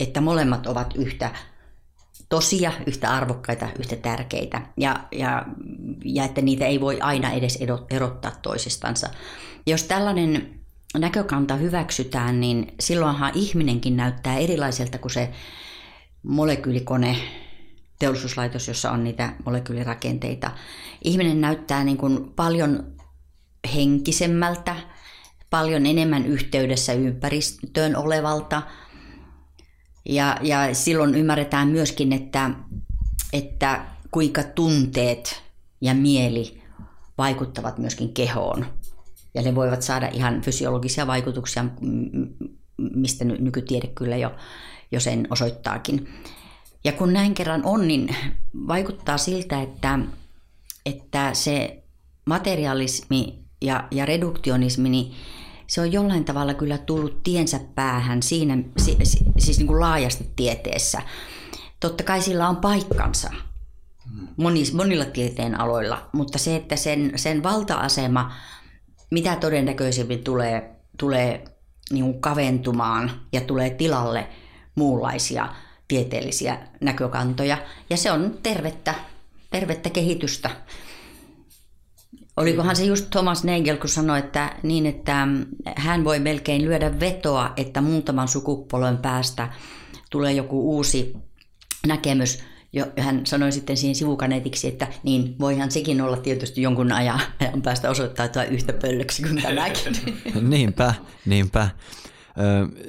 että molemmat ovat yhtä tosia, yhtä arvokkaita, yhtä tärkeitä ja, ja, ja että niitä ei voi aina edes erottaa toisistansa. Jos tällainen näkökanta hyväksytään, niin silloinhan ihminenkin näyttää erilaiselta kuin se molekyylikone, teollisuuslaitos, jossa on niitä molekyylirakenteita. Ihminen näyttää niin kuin paljon henkisemmältä, paljon enemmän yhteydessä ympäristöön olevalta. Ja, ja silloin ymmärretään myöskin, että, että kuinka tunteet ja mieli vaikuttavat myöskin kehoon. Ja ne voivat saada ihan fysiologisia vaikutuksia, mistä nykytiede kyllä jo, jo sen osoittaakin. Ja kun näin kerran on, niin vaikuttaa siltä, että, että se materialismi ja, ja reduktionismi, niin se on jollain tavalla kyllä tullut tiensä päähän siinä, siis niin kuin laajasti tieteessä. Totta kai sillä on paikkansa monis, monilla tieteen aloilla, mutta se, että sen, sen valta-asema, mitä todennäköisemmin tulee, tulee niin kuin kaventumaan ja tulee tilalle muunlaisia tieteellisiä näkökantoja. Ja se on tervettä, tervettä kehitystä. Olikohan se just Thomas Nagel, kun sanoi, että niin, että hän voi melkein lyödä vetoa, että muutaman sukupolven päästä tulee joku uusi näkemys. Jo, hän sanoi sitten siihen sivukaneetiksi, että niin voihan sekin olla tietysti jonkun ajan, ajan päästä osoittautua yhtä pöllöksi kuin tämäkin. niinpä, niinpä.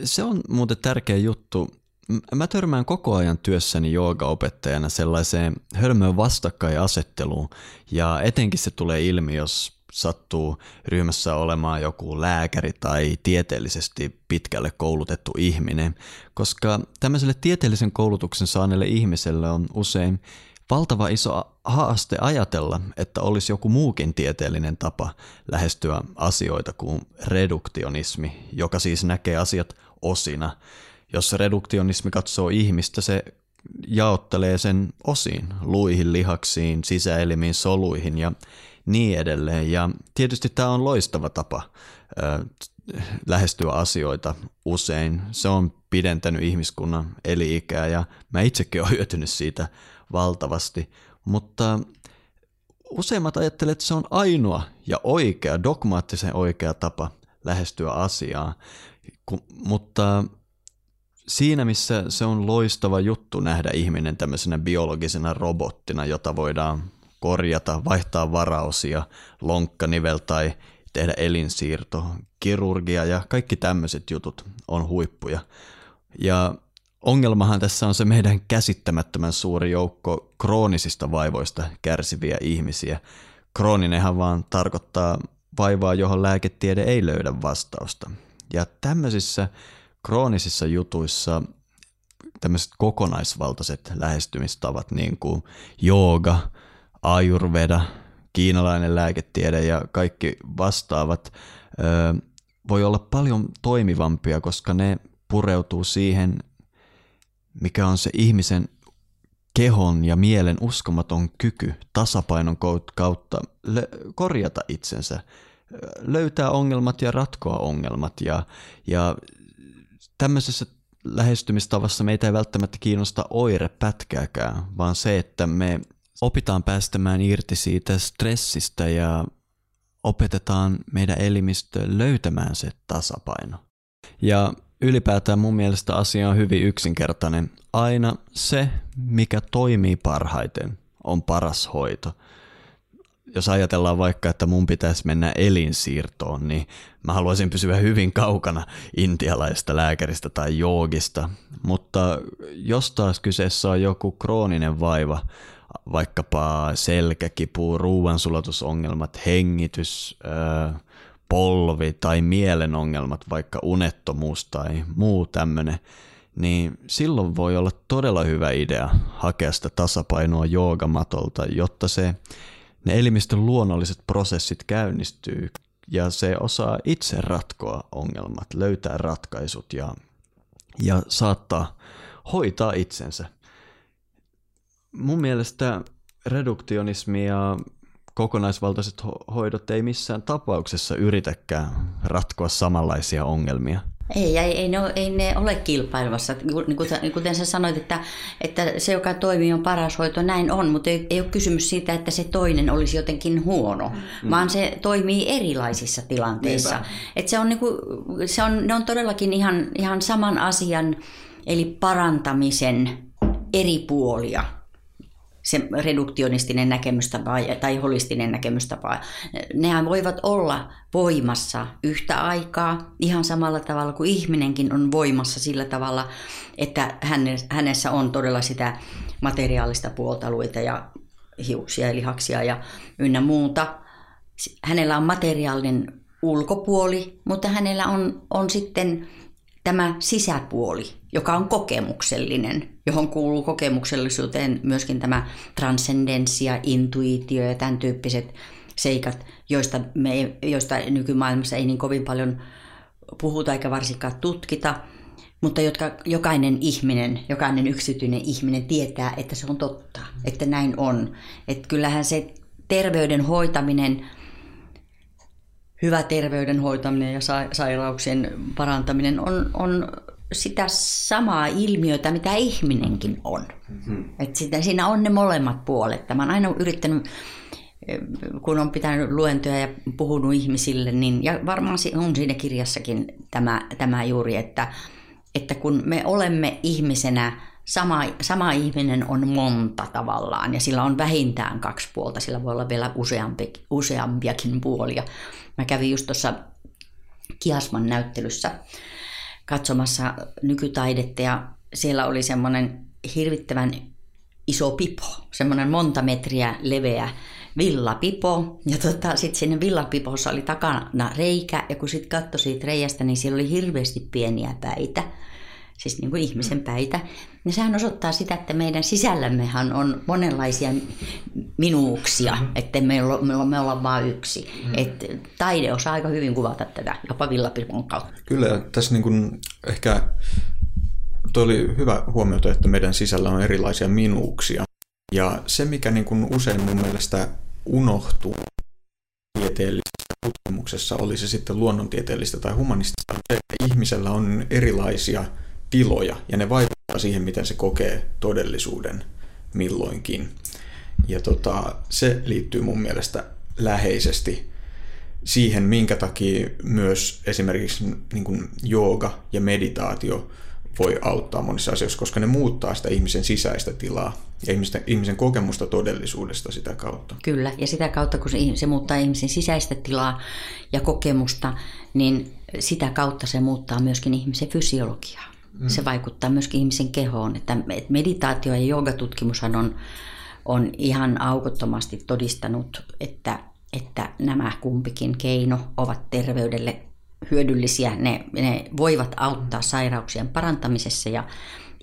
Se on muuten tärkeä juttu mä törmään koko ajan työssäni joogaopettajana sellaiseen hölmöön vastakkainasetteluun. Ja etenkin se tulee ilmi, jos sattuu ryhmässä olemaan joku lääkäri tai tieteellisesti pitkälle koulutettu ihminen, koska tämmöiselle tieteellisen koulutuksen saaneelle ihmiselle on usein valtava iso haaste ajatella, että olisi joku muukin tieteellinen tapa lähestyä asioita kuin reduktionismi, joka siis näkee asiat osina jos reduktionismi katsoo ihmistä, se jaottelee sen osiin, luihin, lihaksiin, sisäelimiin, soluihin ja niin edelleen. Ja tietysti tämä on loistava tapa ö, lähestyä asioita usein. Se on pidentänyt ihmiskunnan eli-ikää ja mä itsekin olen hyötynyt siitä valtavasti. Mutta useimmat ajattelevat, että se on ainoa ja oikea, dogmaattisen oikea tapa lähestyä asiaa, mutta siinä missä se on loistava juttu nähdä ihminen tämmöisenä biologisena robottina, jota voidaan korjata, vaihtaa varausia, lonkkanivel tai tehdä elinsiirto, kirurgia ja kaikki tämmöiset jutut on huippuja. Ja ongelmahan tässä on se meidän käsittämättömän suuri joukko kroonisista vaivoista kärsiviä ihmisiä. Krooninenhan vaan tarkoittaa vaivaa, johon lääketiede ei löydä vastausta. Ja tämmöisissä kroonisissa jutuissa tämmöiset kokonaisvaltaiset lähestymistavat, niin kuin jooga, ayurveda, kiinalainen lääketiede ja kaikki vastaavat, voi olla paljon toimivampia, koska ne pureutuu siihen, mikä on se ihmisen kehon ja mielen uskomaton kyky tasapainon kautta korjata itsensä, löytää ongelmat ja ratkoa ongelmat. Ja, ja tämmöisessä lähestymistavassa meitä ei välttämättä kiinnosta oire pätkääkään, vaan se, että me opitaan päästämään irti siitä stressistä ja opetetaan meidän elimistö löytämään se tasapaino. Ja ylipäätään mun mielestä asia on hyvin yksinkertainen. Aina se, mikä toimii parhaiten, on paras hoito. Jos ajatellaan vaikka, että mun pitäisi mennä elinsiirtoon, niin mä haluaisin pysyä hyvin kaukana intialaista lääkäristä tai joogista. Mutta jos taas kyseessä on joku krooninen vaiva, vaikkapa selkäkipu, ruoansulatusongelmat, hengitys, polvi tai mielen ongelmat, vaikka unettomuus tai muu tämmöinen, niin silloin voi olla todella hyvä idea hakea sitä tasapainoa joogamatolta, jotta se, ne elimistön luonnolliset prosessit käynnistyy ja se osaa itse ratkoa ongelmat, löytää ratkaisut ja, ja saattaa hoitaa itsensä mun mielestä reduktionismi ja kokonaisvaltaiset hoidot ei missään tapauksessa yritäkään ratkoa samanlaisia ongelmia. Ei, ei, ei, ne, ei ne ole kilpailevassa. Niin kuten, niin kuten sä sanoit, että, että se, joka toimii, on paras hoito, näin on, mutta ei, ei ole kysymys siitä, että se toinen olisi jotenkin huono, mm. vaan se toimii erilaisissa tilanteissa. Et se on, niin kuin, se on, ne on todellakin ihan, ihan saman asian, eli parantamisen eri puolia se reduktionistinen näkemystapa tai holistinen näkemystapa, nehän voivat olla voimassa yhtä aikaa ihan samalla tavalla kuin ihminenkin on voimassa sillä tavalla, että hänessä on todella sitä materiaalista puoltaluita ja hiuksia ja lihaksia ja ynnä muuta. Hänellä on materiaalinen ulkopuoli, mutta hänellä on, on sitten tämä sisäpuoli, joka on kokemuksellinen, johon kuuluu kokemuksellisuuteen myöskin tämä transcendenssi ja intuitio ja tämän tyyppiset seikat, joista, me, joista nykymaailmassa ei niin kovin paljon puhuta eikä varsinkaan tutkita, mutta jotka jokainen ihminen, jokainen yksityinen ihminen tietää, että se on totta, että näin on. Että kyllähän se terveyden hoitaminen – hyvä terveyden hoitaminen ja sairauksien parantaminen on, on sitä samaa ilmiötä, mitä ihminenkin on. Mm-hmm. Et sitä, siinä on ne molemmat puolet. Mä oon aina yrittänyt, kun on pitänyt luentoja ja puhunut ihmisille, niin, ja varmaan on siinä kirjassakin tämä, tämä juuri, että, että kun me olemme ihmisenä sama, sama ihminen on monta tavallaan ja sillä on vähintään kaksi puolta, sillä voi olla vielä useampi, useampiakin puolia. Mä kävin just tuossa Kiasman näyttelyssä katsomassa nykytaidetta ja siellä oli semmoinen hirvittävän iso pipo, semmoinen monta metriä leveä villapipo. Ja tota, sitten sinne villapipossa oli takana reikä ja kun sitten katsoi siitä reiästä, niin siellä oli hirveästi pieniä päitä siis niin kuin ihmisen päitä, niin sehän osoittaa sitä, että meidän sisällämmehän on monenlaisia minuuksia, että me, olla, me olla vain yksi. Mm. Et taide osaa aika hyvin kuvata tätä, jopa villapirkon kautta. Kyllä, tässä niin kuin ehkä tuo oli hyvä huomiota, että meidän sisällä on erilaisia minuuksia. Ja se, mikä niin kuin usein mun mielestä unohtuu tieteellisessä tutkimuksessa, oli se sitten luonnontieteellistä tai humanistista, se, että ihmisellä on erilaisia tiloja ja ne vaikuttaa siihen, miten se kokee todellisuuden milloinkin. Ja tota, se liittyy mun mielestä läheisesti siihen, minkä takia myös esimerkiksi niin kuin jooga ja meditaatio voi auttaa monissa asioissa, koska ne muuttaa sitä ihmisen sisäistä tilaa ja ihmisen, ihmisen kokemusta todellisuudesta sitä kautta. Kyllä, ja sitä kautta kun se muuttaa ihmisen sisäistä tilaa ja kokemusta, niin sitä kautta se muuttaa myöskin ihmisen fysiologiaa. Mm. Se vaikuttaa myöskin ihmisen kehoon. Että meditaatio ja joogatutkimushan on, on ihan aukottomasti todistanut, että, että nämä kumpikin keino ovat terveydelle hyödyllisiä. Ne, ne voivat auttaa sairauksien parantamisessa ja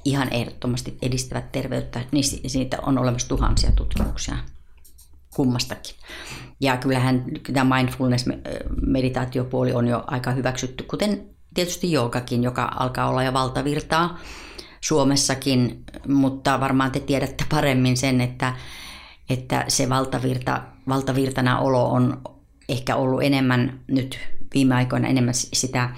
ihan ehdottomasti edistävät terveyttä. Siitä on olemassa tuhansia tutkimuksia kummastakin. Ja kyllähän tämä mindfulness-meditaatiopuoli on jo aika hyväksytty, kuten tietysti joogakin, joka alkaa olla jo valtavirtaa Suomessakin, mutta varmaan te tiedätte paremmin sen, että, että se valtavirta, valtavirtana olo on ehkä ollut enemmän nyt viime aikoina enemmän sitä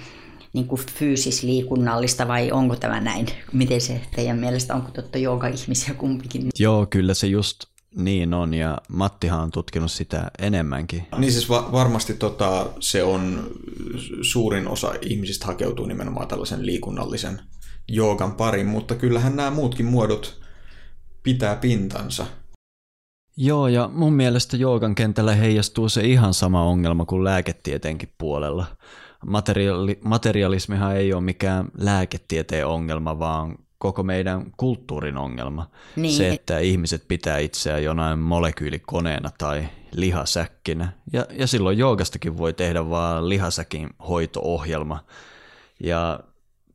niin kuin fyysisliikunnallista vai onko tämä näin? Miten se teidän mielestä, onko totta jooga-ihmisiä kumpikin? Joo, kyllä se just niin on ja Mattihan on tutkinut sitä enemmänkin. Niin siis va- varmasti tota, se on suurin osa ihmisistä hakeutuu nimenomaan tällaisen liikunnallisen joogan pariin, mutta kyllähän nämä muutkin muodot pitää pintansa. Joo, ja mun mielestä joogan kentällä heijastuu se ihan sama ongelma kuin lääketieteenkin puolella. Materiaali- materialismihan ei ole mikään lääketieteen ongelma, vaan koko meidän kulttuurin ongelma. Niin. Se, että ihmiset pitää itseään jonain molekyylikoneena tai lihasäkkinä. Ja, ja silloin joogastakin voi tehdä vaan lihasäkin hoitoohjelma. Ja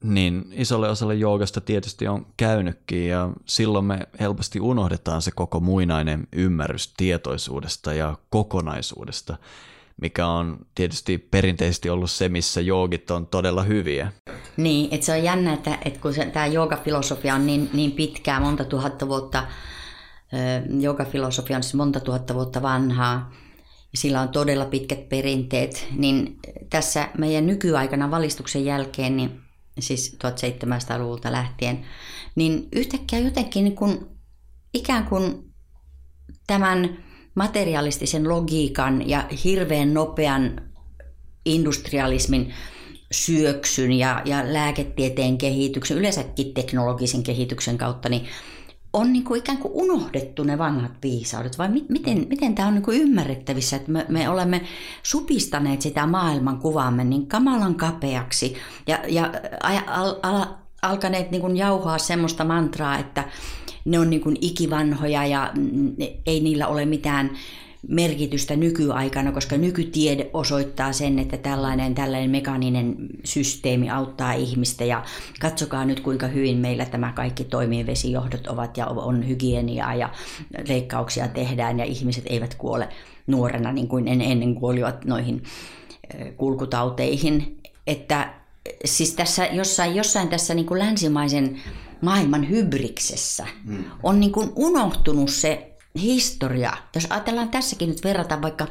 niin isolle osalle joogasta tietysti on käynytkin ja silloin me helposti unohdetaan se koko muinainen ymmärrys tietoisuudesta ja kokonaisuudesta, mikä on tietysti perinteisesti ollut se, missä joogit on todella hyviä. Niin, että se on jännä, että, että kun tämä joogafilosofia on niin, niin pitkää, monta tuhatta vuotta, joogafilosofia on siis monta tuhatta vuotta vanhaa, ja sillä on todella pitkät perinteet, niin tässä meidän nykyaikana valistuksen jälkeen, niin siis 1700-luvulta lähtien, niin yhtäkkiä jotenkin niin kuin, ikään kuin tämän materialistisen logiikan ja hirveän nopean industrialismin syöksyn ja, ja lääketieteen kehityksen, yleensäkin teknologisen kehityksen kautta, niin on niin kuin ikään kuin unohdettu ne vanhat viisaudet, vai mi- miten, miten tämä on niin kuin ymmärrettävissä, että me, me olemme supistaneet sitä maailman kuvaamme niin kamalan kapeaksi ja, ja al, al, alkaneet niin kuin jauhaa semmoista mantraa, että ne on niin kuin ikivanhoja ja ei niillä ole mitään merkitystä nykyaikana, koska nykytiede osoittaa sen, että tällainen, tällainen mekaaninen systeemi auttaa ihmistä ja katsokaa nyt kuinka hyvin meillä tämä kaikki toimii, vesijohdot ovat ja on hygieniaa ja leikkauksia tehdään ja ihmiset eivät kuole nuorena niin kuin ennen kuolivat noihin kulkutauteihin. Että siis tässä jossain, jossain tässä niin kuin länsimaisen maailman hybriksessä hmm. on niin kuin unohtunut se historia, jos ajatellaan tässäkin nyt verrata vaikka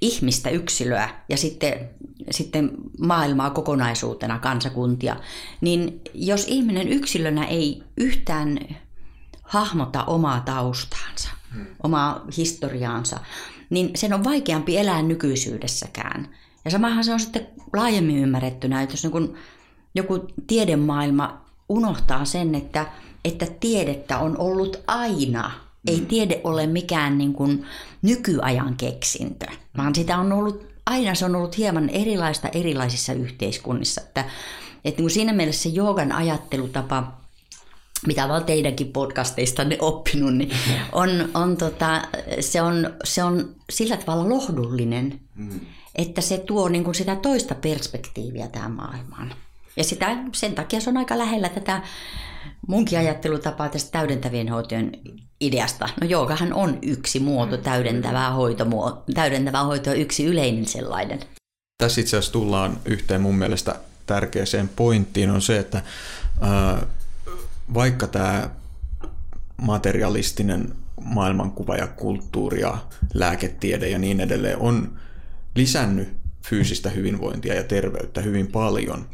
ihmistä yksilöä ja sitten, sitten maailmaa kokonaisuutena, kansakuntia, niin jos ihminen yksilönä ei yhtään hahmota omaa taustaansa, hmm. omaa historiaansa, niin sen on vaikeampi elää nykyisyydessäkään. Ja samahan se on sitten laajemmin ymmärrettynä, että jos niin joku tiedemaailma unohtaa sen, että, että tiedettä on ollut aina – ei tiede ole mikään niin kuin nykyajan keksintö, vaan sitä on ollut, aina se on ollut hieman erilaista erilaisissa yhteiskunnissa. Että, että niin siinä mielessä se joogan ajattelutapa, mitä olen teidänkin podcasteistanne oppinut, niin on, on tota, se, on, se on sillä tavalla lohdullinen, mm. että se tuo niin kuin sitä toista perspektiiviä tähän maailmaan. Ja sitä, sen takia se on aika lähellä tätä munkin ajattelutapaa tästä täydentävien hoitojen ideasta. No joogahan on yksi muoto, mm. täydentävää, hoitomuoto, täydentävää hoito on yksi yleinen sellainen. Tässä itse asiassa tullaan yhteen mun mielestä tärkeäseen pointtiin on se, että ää, vaikka tämä materialistinen maailmankuva ja kulttuuri ja lääketiede ja niin edelleen on lisännyt fyysistä hyvinvointia ja terveyttä hyvin paljon,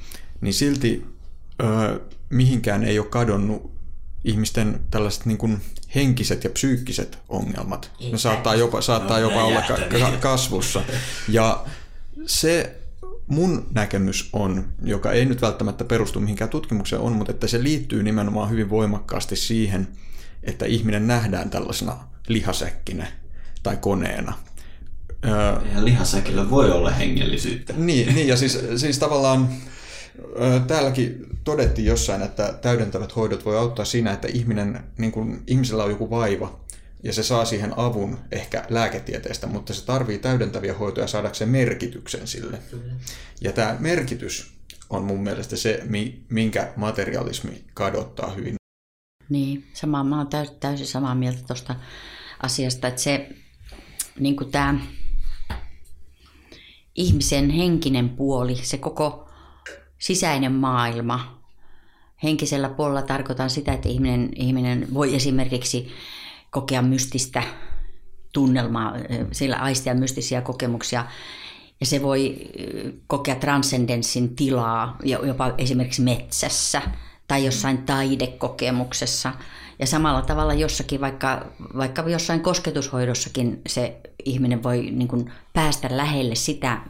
niin silti ö, mihinkään ei ole kadonnut ihmisten tällaiset niin kuin henkiset ja psyykkiset ongelmat. Ne saattaa jopa, saattaa jopa olla ka- kasvussa. Ja se mun näkemys on, joka ei nyt välttämättä perustu mihinkään tutkimukseen on, mutta että se liittyy nimenomaan hyvin voimakkaasti siihen, että ihminen nähdään tällaisena lihasäkkinä tai koneena. Ja lihasäkillä voi olla hengellisyyttä. Niin, niin ja siis, siis tavallaan täälläkin todettiin jossain, että täydentävät hoidot voi auttaa siinä, että ihminen, niin kuin, ihmisellä on joku vaiva ja se saa siihen avun ehkä lääketieteestä, mutta se tarvii täydentäviä hoitoja saadakseen merkityksen sille. Ja tämä merkitys on mun mielestä se, minkä materialismi kadottaa hyvin. Niin, sama, mä oon täysin samaa mieltä tuosta asiasta, että se niin tämä ihmisen henkinen puoli, se koko sisäinen maailma. Henkisellä puolella tarkoitan sitä, että ihminen, ihminen voi esimerkiksi kokea mystistä tunnelmaa, sillä aistia mystisiä kokemuksia. Ja se voi kokea transcendenssin tilaa jopa esimerkiksi metsässä tai jossain taidekokemuksessa. Ja samalla tavalla jossakin, vaikka, vaikka jossain kosketushoidossakin se ihminen voi niin kuin päästä lähelle sitä,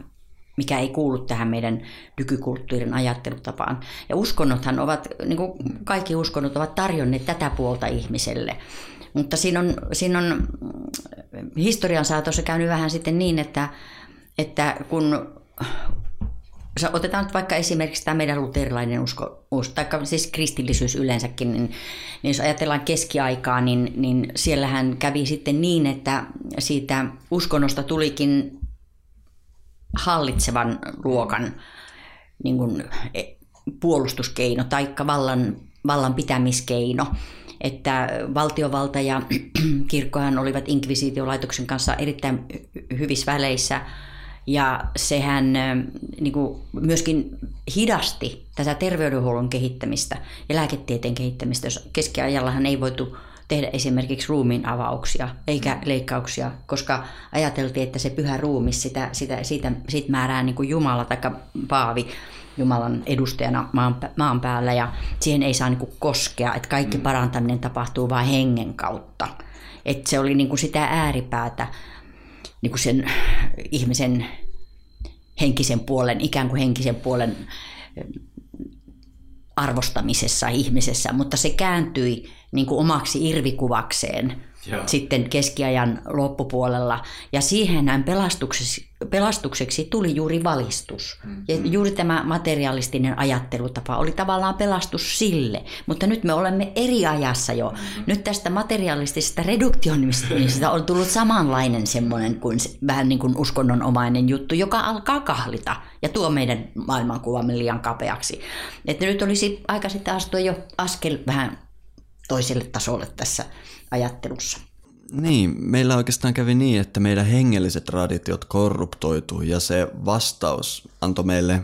mikä ei kuulu tähän meidän nykykulttuurin ajattelutapaan. Ja uskonnothan ovat, niin kuin kaikki uskonnot ovat tarjonneet tätä puolta ihmiselle. Mutta siinä on, siinä on historian saatossa käynyt vähän sitten niin, että, että kun otetaan nyt vaikka esimerkiksi tämä meidän luterilainen usko, tai siis kristillisyys yleensäkin, niin, niin jos ajatellaan keskiaikaa, niin, niin siellähän kävi sitten niin, että siitä uskonnosta tulikin hallitsevan luokan niin kuin, e, puolustuskeino tai vallan, vallan pitämiskeino. Että valtiovalta ja kirkkohan olivat inkvisitiolaitoksen kanssa erittäin hyvissä väleissä – ja sehän niin kuin myöskin hidasti tätä terveydenhuollon kehittämistä ja lääketieteen kehittämistä, jos keskiajallahan ei voitu tehdä esimerkiksi ruumiin avauksia eikä leikkauksia, koska ajateltiin, että se pyhä ruumi sitä, sitä, siitä, siitä määrää niin kuin Jumala tai Paavi Jumalan edustajana maan, maan päällä ja siihen ei saa niin kuin koskea, että kaikki mm. parantaminen tapahtuu vain hengen kautta. Että se oli niin kuin sitä ääripäätä niin kuin sen ihmisen henkisen puolen, ikään kuin henkisen puolen arvostamisessa ihmisessä, mutta se kääntyi niin kuin omaksi irvikuvakseen Joo. sitten keskiajan loppupuolella. Ja siihen pelastukseksi, pelastukseksi tuli juuri valistus. Mm-hmm. Ja juuri tämä materialistinen ajattelutapa oli tavallaan pelastus sille. Mutta nyt me olemme eri ajassa jo. Mm-hmm. Nyt tästä materialistisesta reduktionista on tullut samanlainen semmoinen kuin vähän niin kuin uskonnonomainen juttu, joka alkaa kahlita ja tuo meidän maailmankuvamme liian kapeaksi. Että nyt olisi aika sitten astua jo askel vähän toiselle tasolle tässä ajattelussa. Niin, meillä oikeastaan kävi niin, että meidän hengelliset traditiot korruptoitu ja se vastaus antoi meille,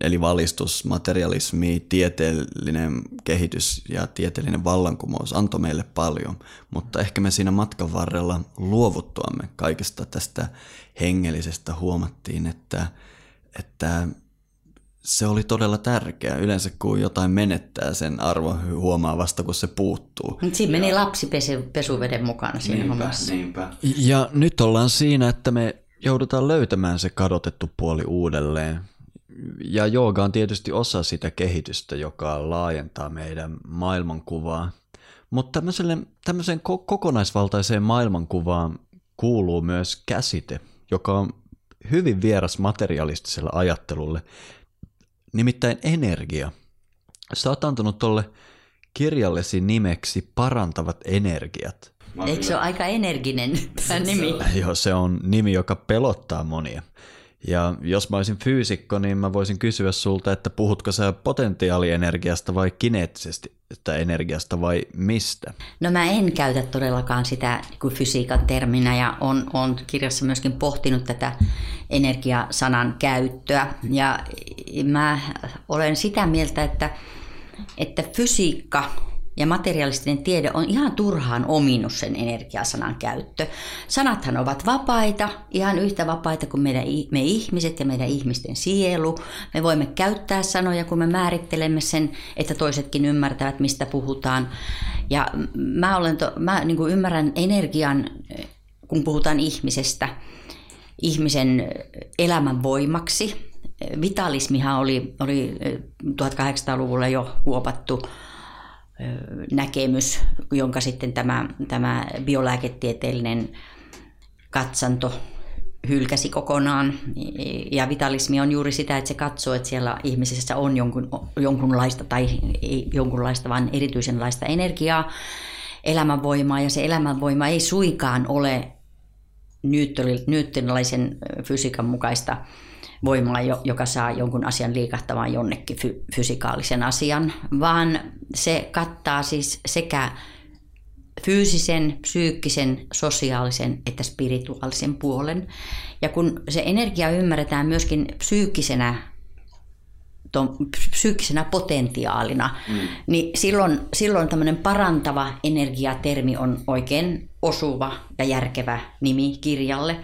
eli valistus, materialismi, tieteellinen kehitys ja tieteellinen vallankumous antoi meille paljon, mutta ehkä me siinä matkan varrella luovuttuamme kaikesta tästä hengellisestä huomattiin, että, että se oli todella tärkeä. Yleensä kun jotain menettää, sen arvo huomaa vasta kun se puuttuu. Siinä meni lapsi pesuveden mukana siinä niinpä, hommassa. Niinpä. Ja nyt ollaan siinä, että me joudutaan löytämään se kadotettu puoli uudelleen. Ja jooga on tietysti osa sitä kehitystä, joka laajentaa meidän maailmankuvaa. Mutta tämmöiseen kokonaisvaltaiseen maailmankuvaan kuuluu myös käsite, joka on hyvin vieras materialistiselle ajattelulle, nimittäin energia. Sä oot antanut tolle kirjallesi nimeksi parantavat energiat. Eikö se ole aika energinen tämä nimi? Joo, se on nimi, joka pelottaa monia. Ja jos mä olisin fyysikko, niin mä voisin kysyä sulta, että puhutko sä potentiaalienergiasta vai kineettisesti energiasta vai mistä? No mä en käytä todellakaan sitä kuin fysiikan terminä ja on, on kirjassa myöskin pohtinut tätä energiasanan käyttöä. Ja mä olen sitä mieltä, että, että fysiikka ja materialistinen tiede on ihan turhaan ominut sen energiasanan käyttö. Sanathan ovat vapaita, ihan yhtä vapaita kuin meidän, me ihmiset ja meidän ihmisten sielu. Me voimme käyttää sanoja, kun me määrittelemme sen, että toisetkin ymmärtävät, mistä puhutaan. Ja mä, olen to, mä niin kuin ymmärrän energian, kun puhutaan ihmisestä, ihmisen elämän voimaksi. Vitalismihan oli, oli 1800-luvulla jo kuopattu näkemys, jonka sitten tämä, tämä biolääketieteellinen katsanto hylkäsi kokonaan. Ja vitalismi on juuri sitä, että se katsoo, että siellä ihmisessä on jonkun, jonkunlaista tai ei jonkunlaista, vaan erityisenlaista energiaa, elämänvoimaa. Ja se elämänvoima ei suikaan ole newtonlaisen fysiikan mukaista voimaa, joka saa jonkun asian liikahtamaan jonnekin fy- fysikaalisen asian, vaan se kattaa siis sekä fyysisen, psyykkisen, sosiaalisen että spirituaalisen puolen. Ja kun se energia ymmärretään myöskin psyykkisenä ton, psyykkisenä potentiaalina, mm. niin silloin, silloin tämmöinen parantava energiatermi on oikein osuva ja järkevä nimi kirjalle.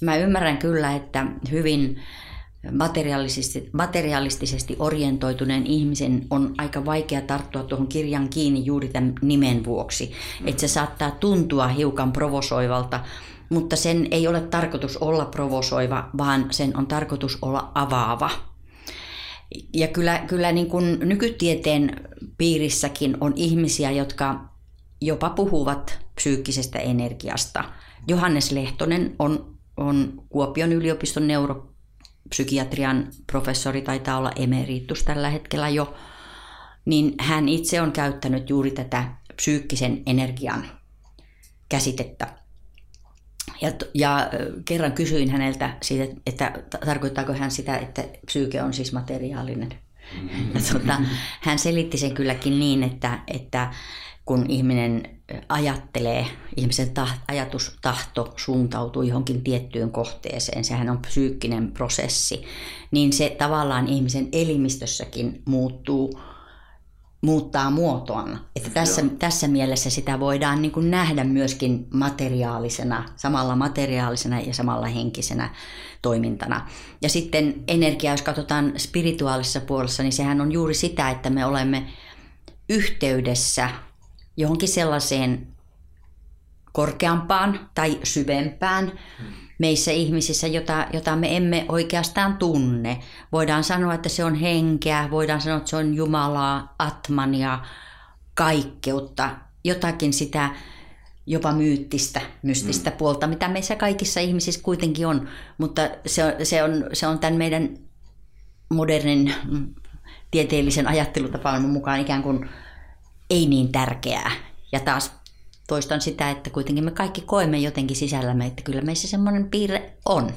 Mä ymmärrän kyllä, että hyvin materialistisesti, materialistisesti orientoituneen ihmisen on aika vaikea tarttua tuohon kirjan kiinni juuri tämän nimen vuoksi. Että se saattaa tuntua hiukan provosoivalta, mutta sen ei ole tarkoitus olla provosoiva, vaan sen on tarkoitus olla avaava. Ja kyllä, kyllä niin kuin nykytieteen piirissäkin on ihmisiä, jotka jopa puhuvat psyykkisestä energiasta. Johannes Lehtonen on, on Kuopion yliopiston neuro psykiatrian professori, taitaa olla emeritus tällä hetkellä jo, niin hän itse on käyttänyt juuri tätä psyykkisen energian käsitettä. Ja, ja kerran kysyin häneltä siitä, että tarkoittaako hän sitä, että psyyke on siis materiaalinen. Ja tuota, hän selitti sen kylläkin niin, että, että kun ihminen ajattelee, ihmisen taht, ajatustahto suuntautuu johonkin tiettyyn kohteeseen, sehän on psyykkinen prosessi, niin se tavallaan ihmisen elimistössäkin muuttuu, muuttaa muotoaan. Että tässä, tässä mielessä sitä voidaan niin kuin nähdä myöskin materiaalisena, samalla materiaalisena ja samalla henkisenä toimintana. Ja sitten energia, jos katsotaan spirituaalisessa puolessa, niin sehän on juuri sitä, että me olemme yhteydessä johonkin sellaiseen korkeampaan tai syvempään meissä ihmisissä, jota, jota me emme oikeastaan tunne. Voidaan sanoa, että se on henkeä, voidaan sanoa, että se on Jumalaa, Atmania, kaikkeutta, jotakin sitä jopa myyttistä, mystistä mm. puolta, mitä meissä kaikissa ihmisissä kuitenkin on. Mutta se on, se on, se on tämän meidän modernin mm, tieteellisen ajattelutapaan mukaan ikään kuin ei niin tärkeää. Ja taas toistan sitä, että kuitenkin me kaikki koemme jotenkin sisällämme, että kyllä meissä semmoinen piirre on.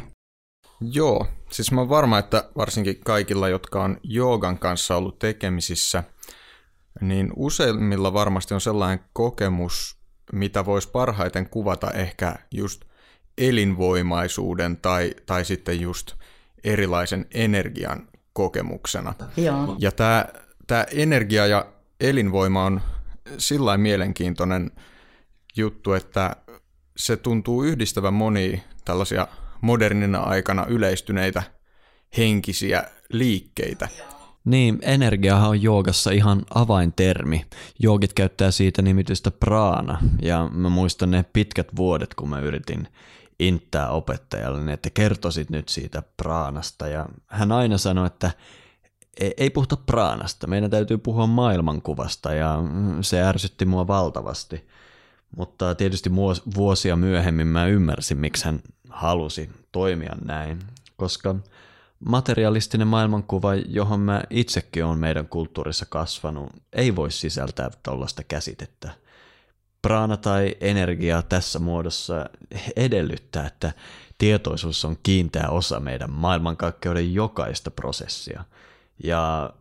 Joo, siis mä oon varma, että varsinkin kaikilla, jotka on joogan kanssa ollut tekemisissä, niin useimmilla varmasti on sellainen kokemus, mitä voisi parhaiten kuvata ehkä just elinvoimaisuuden tai, tai sitten just erilaisen energian kokemuksena. Joo. Ja tämä, tämä energia ja elinvoima on sillä mielenkiintoinen juttu, että se tuntuu yhdistävän moni tällaisia modernina aikana yleistyneitä henkisiä liikkeitä. Niin, energiahan on joogassa ihan avaintermi. Joogit käyttää siitä nimitystä praana, ja mä muistan ne pitkät vuodet, kun mä yritin inttää opettajalle, niin että kertoisit nyt siitä praanasta, ja hän aina sanoi, että ei puhuta praanasta, meidän täytyy puhua maailmankuvasta ja se ärsytti mua valtavasti. Mutta tietysti vuosia myöhemmin mä ymmärsin, miksi hän halusi toimia näin, koska materialistinen maailmankuva, johon mä itsekin olen meidän kulttuurissa kasvanut, ei voi sisältää tällaista käsitettä. Praana tai energia tässä muodossa edellyttää, että tietoisuus on kiinteä osa meidän maailmankaikkeuden jokaista prosessia – ja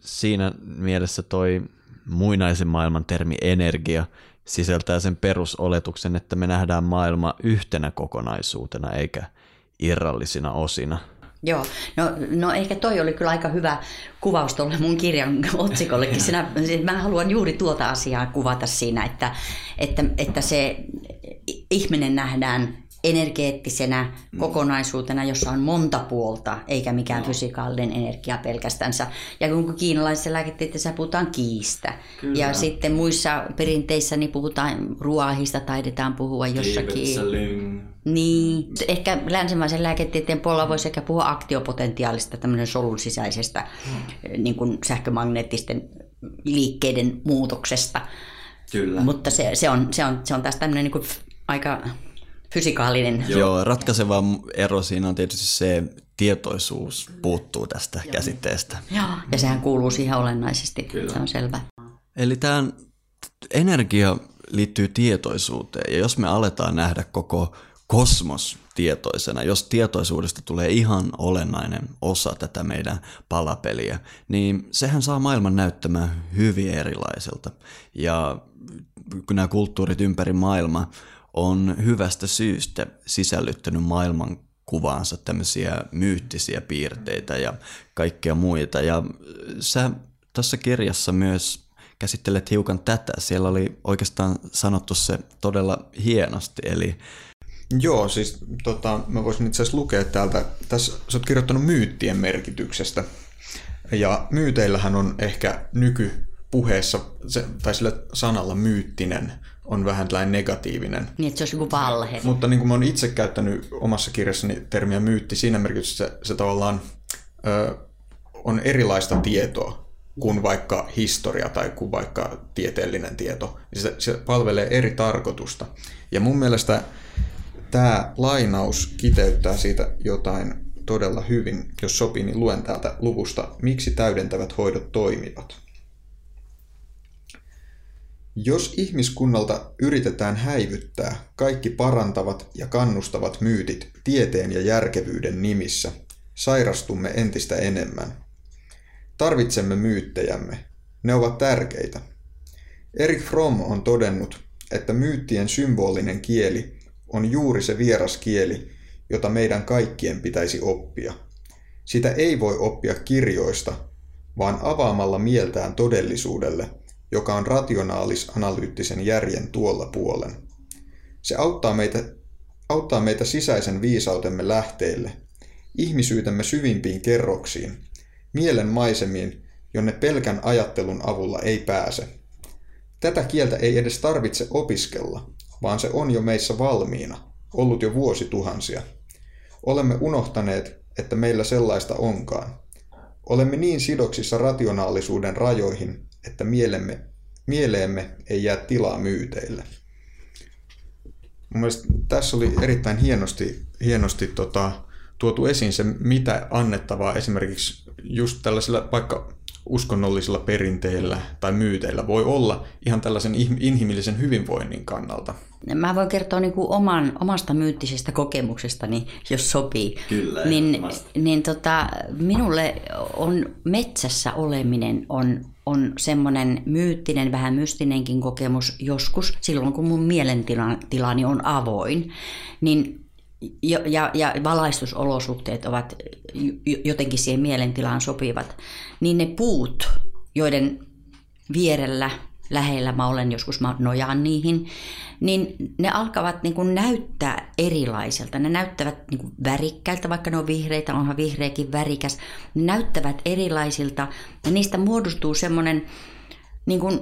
siinä mielessä toi muinaisen maailman termi energia sisältää sen perusoletuksen, että me nähdään maailma yhtenä kokonaisuutena eikä irrallisina osina. Joo, no, no ehkä toi oli kyllä aika hyvä kuvaus tuolle mun kirjan otsikollekin. Sinä, siis mä haluan juuri tuota asiaa kuvata siinä, että, että, että se ihminen nähdään energeettisenä mm. kokonaisuutena, jossa on monta puolta, eikä mikään no. fysikaalinen energia pelkästänsä. Ja kun kiinalaisessa lääketieteessä puhutaan kiistä. Kyllä. Ja sitten muissa perinteissä niin puhutaan ruoahista, taidetaan puhua jossakin. Niin, ehkä länsimaisen lääketieteen puolella voisi ehkä puhua aktiopotentiaalista, tämmöinen solun sisäisestä hmm. niin kuin sähkömagneettisten liikkeiden muutoksesta. Kyllä. Mutta se, se, on, se, on, se on taas tämmöinen niin kuin aika fysikaalinen. Joo, ratkaiseva ero siinä on tietysti se tietoisuus puuttuu tästä Joo. käsitteestä. Joo, ja sehän kuuluu siihen olennaisesti, Kyllä. se on selvä. Eli tämä energia liittyy tietoisuuteen, ja jos me aletaan nähdä koko kosmos tietoisena, jos tietoisuudesta tulee ihan olennainen osa tätä meidän palapeliä, niin sehän saa maailman näyttämään hyvin erilaiselta. Ja kun nämä kulttuurit ympäri maailmaa on hyvästä syystä sisällyttänyt maailman kuvaansa tämmöisiä myyttisiä piirteitä ja kaikkea muita. Ja sä tässä kirjassa myös käsittelet hiukan tätä. Siellä oli oikeastaan sanottu se todella hienosti, eli Joo, siis tota, mä voisin itse asiassa lukea täältä, tässä sä oot kirjoittanut myyttien merkityksestä. Ja myyteillähän on ehkä nykypuheessa, tai sillä sanalla myyttinen, on vähän tällainen negatiivinen. Niin, että se olisi joku valhe. Mutta niin kuin mä oon itse käyttänyt omassa kirjassani termiä myytti siinä merkityksessä, se, se tavallaan ö, on erilaista tietoa kuin vaikka historia tai kuin vaikka tieteellinen tieto. Se, se palvelee eri tarkoitusta. Ja mun mielestä tämä lainaus kiteyttää siitä jotain todella hyvin. Jos sopii, niin luen täältä luvusta, miksi täydentävät hoidot toimivat. Jos ihmiskunnalta yritetään häivyttää kaikki parantavat ja kannustavat myytit tieteen ja järkevyyden nimissä, sairastumme entistä enemmän. Tarvitsemme myyttejämme. Ne ovat tärkeitä. Erik Fromm on todennut, että myyttien symbolinen kieli on juuri se vieras kieli, jota meidän kaikkien pitäisi oppia. Sitä ei voi oppia kirjoista, vaan avaamalla mieltään todellisuudelle – joka on rationaalis-analyyttisen järjen tuolla puolen. Se auttaa meitä, auttaa meitä sisäisen viisautemme lähteille, ihmisyytemme syvimpiin kerroksiin, mielen maisemiin, jonne pelkän ajattelun avulla ei pääse. Tätä kieltä ei edes tarvitse opiskella, vaan se on jo meissä valmiina, ollut jo vuosituhansia. Olemme unohtaneet, että meillä sellaista onkaan. Olemme niin sidoksissa rationaalisuuden rajoihin, että mielemme, mieleemme ei jää tilaa myyteille. Mun mielestä tässä oli erittäin hienosti, hienosti tota, tuotu esiin se, mitä annettavaa esimerkiksi just tällaisilla vaikka uskonnollisilla perinteillä tai myyteillä voi olla ihan tällaisen inhimillisen hyvinvoinnin kannalta. Mä voin kertoa niin kuin oman, omasta myyttisestä kokemuksestani, jos sopii. Kyllä, niin, niin tota, minulle on metsässä oleminen on, on semmoinen myyttinen, vähän mystinenkin kokemus joskus, silloin kun mun mielentilani on avoin. Niin ja, ja, ja valaistusolosuhteet ovat jotenkin siihen mielentilaan sopivat, niin ne puut, joiden vierellä, lähellä mä olen, joskus mä nojaan niihin, niin ne alkavat niin kuin näyttää erilaiselta. Ne näyttävät niin kuin värikkäiltä, vaikka ne on vihreitä, onhan vihreäkin värikäs. Ne näyttävät erilaisilta ja niistä muodostuu semmoinen niin kuin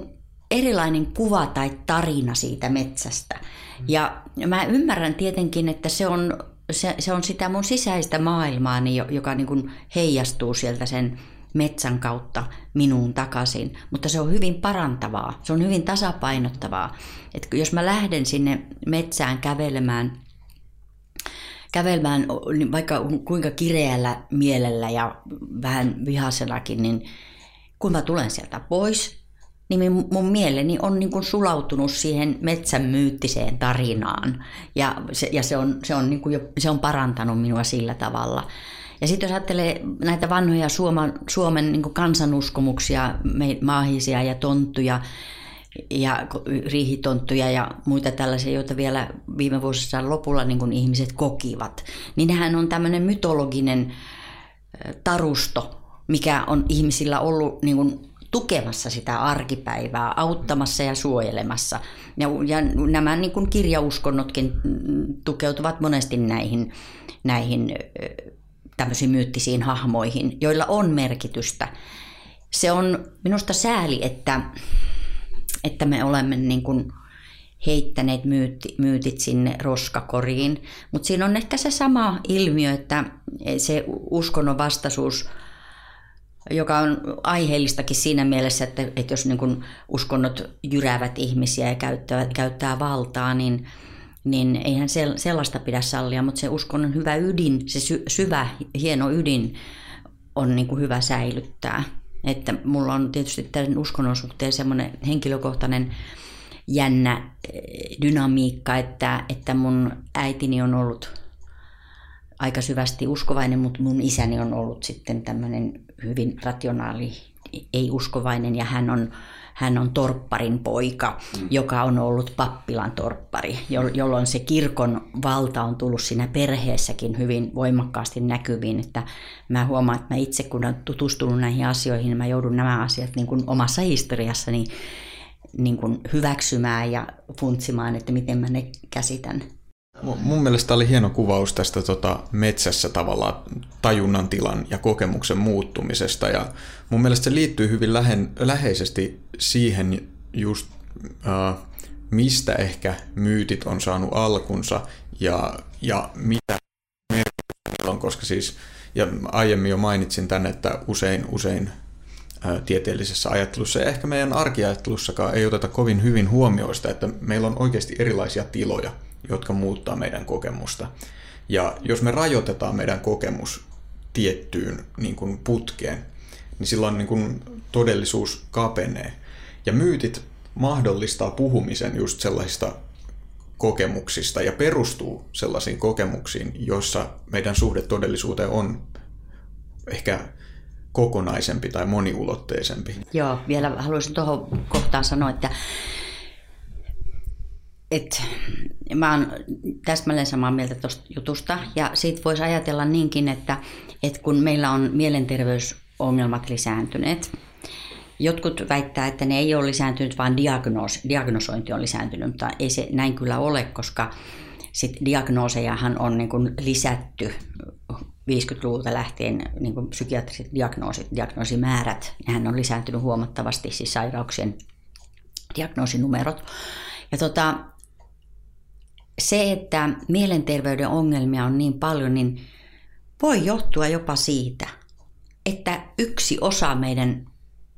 erilainen kuva tai tarina siitä metsästä. Ja mä ymmärrän tietenkin, että se on, se, se on sitä mun sisäistä maailmaani, joka niin kuin heijastuu sieltä sen metsän kautta minuun takaisin, mutta se on hyvin parantavaa, se on hyvin tasapainottavaa. Että jos mä lähden sinne metsään kävelemään, kävelemään vaikka kuinka kireällä mielellä ja vähän vihasenakin, niin kun mä tulen sieltä pois, niin mun mieleni on niin kuin sulautunut siihen metsän myyttiseen tarinaan. Ja se, ja se on, se on, niin kuin jo, se on parantanut minua sillä tavalla. Ja sitten jos ajattelee näitä vanhoja Suomen, Suomen niin kansanuskomuksia, maahisia ja tonttuja, ja riihitonttuja ja muita tällaisia, joita vielä viime vuosissa lopulla niin kuin ihmiset kokivat, niin nehän on tämmöinen mytologinen tarusto, mikä on ihmisillä ollut niin kuin tukemassa sitä arkipäivää, auttamassa ja suojelemassa. Ja, ja nämä niin kuin kirjauskonnotkin tukeutuvat monesti näihin, näihin tämmöisiin myyttisiin hahmoihin, joilla on merkitystä. Se on minusta sääli, että, että me olemme niin kuin heittäneet myytti, myytit sinne roskakoriin, mutta siinä on ehkä se sama ilmiö, että se uskonnon vastaisuus – joka on aiheellistakin siinä mielessä, että, että jos niin uskonnot jyräävät ihmisiä ja käyttää, käyttää valtaa, niin, niin eihän sellaista pidä sallia, mutta se uskonnon hyvä ydin, se sy, syvä, hieno ydin on niin kuin hyvä säilyttää. Että mulla on tietysti tämän uskonnon suhteen semmoinen henkilökohtainen jännä eh, dynamiikka, että, että mun äitini on ollut aika syvästi uskovainen, mutta mun isäni on ollut sitten tämmöinen hyvin rationaali, ei-uskovainen ja hän on, hän on torpparin poika, mm. joka on ollut pappilan torppari, jolloin se kirkon valta on tullut siinä perheessäkin hyvin voimakkaasti näkyviin. Että mä huomaan, että mä itse kun olen tutustunut näihin asioihin, niin mä joudun nämä asiat niin kuin omassa historiassani niin kuin hyväksymään ja funtsimaan, että miten mä ne käsitän. Mun mielestä oli hieno kuvaus tästä tota, metsässä tavallaan tajunnan tilan ja kokemuksen muuttumisesta. Ja mun mielestä se liittyy hyvin lähen, läheisesti siihen just, äh, mistä ehkä myytit on saanut alkunsa ja, ja mitä merkitystä on, koska siis, ja aiemmin jo mainitsin tänne, että usein, usein ää, tieteellisessä ajattelussa ja ehkä meidän arkiajattelussakaan ei oteta kovin hyvin huomioista, että meillä on oikeasti erilaisia tiloja – jotka muuttaa meidän kokemusta. Ja jos me rajoitetaan meidän kokemus tiettyyn niin kuin putkeen, niin silloin niin kuin todellisuus kapenee. Ja myytit mahdollistaa puhumisen just sellaisista kokemuksista ja perustuu sellaisiin kokemuksiin, joissa meidän suhde todellisuuteen on ehkä kokonaisempi tai moniulotteisempi. Joo, vielä haluaisin tuohon kohtaan sanoa, että et, mä oon täsmälleen samaa mieltä tuosta jutusta ja siitä voisi ajatella niinkin, että, että kun meillä on mielenterveysongelmat lisääntyneet, jotkut väittää, että ne ei ole lisääntynyt, vaan diagnoos, diagnosointi on lisääntynyt, mutta ei se näin kyllä ole, koska sit diagnoosejahan on niin kuin lisätty 50-luvulta lähtien niin kuin psykiatriset diagnoosit, diagnoosimäärät, nehän on lisääntynyt huomattavasti, siis sairauksien diagnoosinumerot. Ja tota, se, että mielenterveyden ongelmia on niin paljon, niin voi johtua jopa siitä, että yksi osa meidän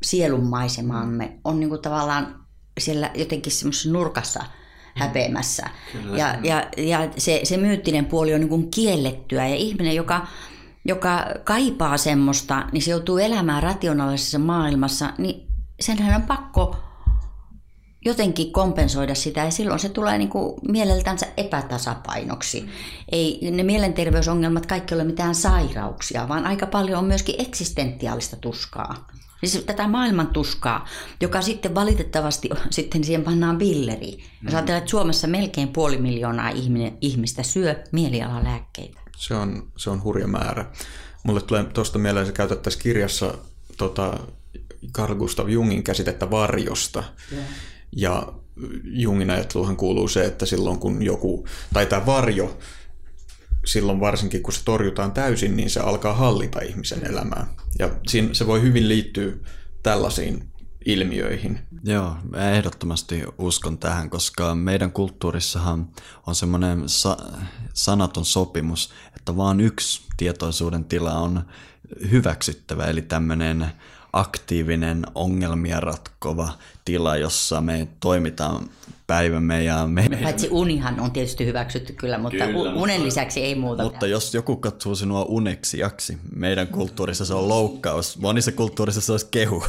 sielunmaisemaamme on niin kuin tavallaan siellä jotenkin semmoisessa nurkassa häpeämässä. Ja, ja, ja se, se myyttinen puoli on niin kuin kiellettyä ja ihminen, joka, joka kaipaa semmoista, niin se joutuu elämään rationaalisessa maailmassa, niin senhän on pakko jotenkin kompensoida sitä ja silloin se tulee niin kuin mieleltänsä epätasapainoksi. Ei ne mielenterveysongelmat kaikki ole mitään sairauksia, vaan aika paljon on myöskin eksistentiaalista tuskaa. Siis tätä maailman tuskaa, joka sitten valitettavasti sitten siihen pannaan billeri. Jos mm. ajatellaan, että Suomessa melkein puoli miljoonaa ihmistä syö mielialalääkkeitä. Se on, se on hurja määrä. Mulle tulee tuosta mieleen, että käytettäisiin kirjassa tota, Carl Gustav Jungin käsitettä varjosta. Yeah. Ja Jungin ajatteluhan kuuluu se, että silloin kun joku, tai tämä varjo, silloin varsinkin kun se torjutaan täysin, niin se alkaa hallita ihmisen elämää. Ja siinä se voi hyvin liittyä tällaisiin ilmiöihin. Joo, mä ehdottomasti uskon tähän, koska meidän kulttuurissahan on semmoinen sa- sanaton sopimus, että vain yksi tietoisuuden tila on hyväksyttävä, eli tämmöinen aktiivinen, ongelmia ratkova tila, jossa me toimitaan päivämme. Ja me... Paitsi unihan on tietysti hyväksytty kyllä, mutta kyllä, unen lisäksi ei muuta. Mutta jos joku katsoo sinua uneksijaksi, meidän kulttuurissa se on loukkaus, monissa kulttuurissa se olisi kehu.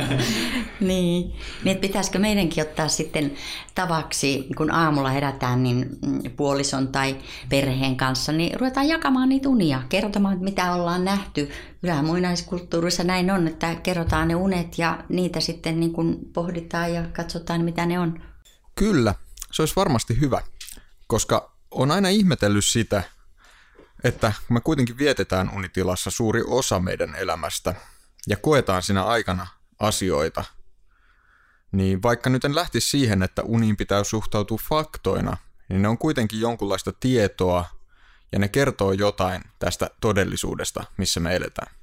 niin, niin pitäisikö meidänkin ottaa sitten tavaksi, kun aamulla herätään niin mm, puolison tai perheen kanssa, niin ruvetaan jakamaan niitä unia, kertomaan, mitä ollaan nähty. Kyllähän muinaiskulttuurissa näin on, että kerrotaan ne unet ja niitä sitten niin kuin pohditaan ja katsotaan, mitä ne on. Kyllä, se olisi varmasti hyvä, koska on aina ihmetellyt sitä, että me kuitenkin vietetään unitilassa suuri osa meidän elämästä ja koetaan siinä aikana asioita, niin vaikka nyt en lähtisi siihen, että uniin pitää suhtautua faktoina, niin ne on kuitenkin jonkunlaista tietoa ja ne kertoo jotain tästä todellisuudesta, missä me eletään.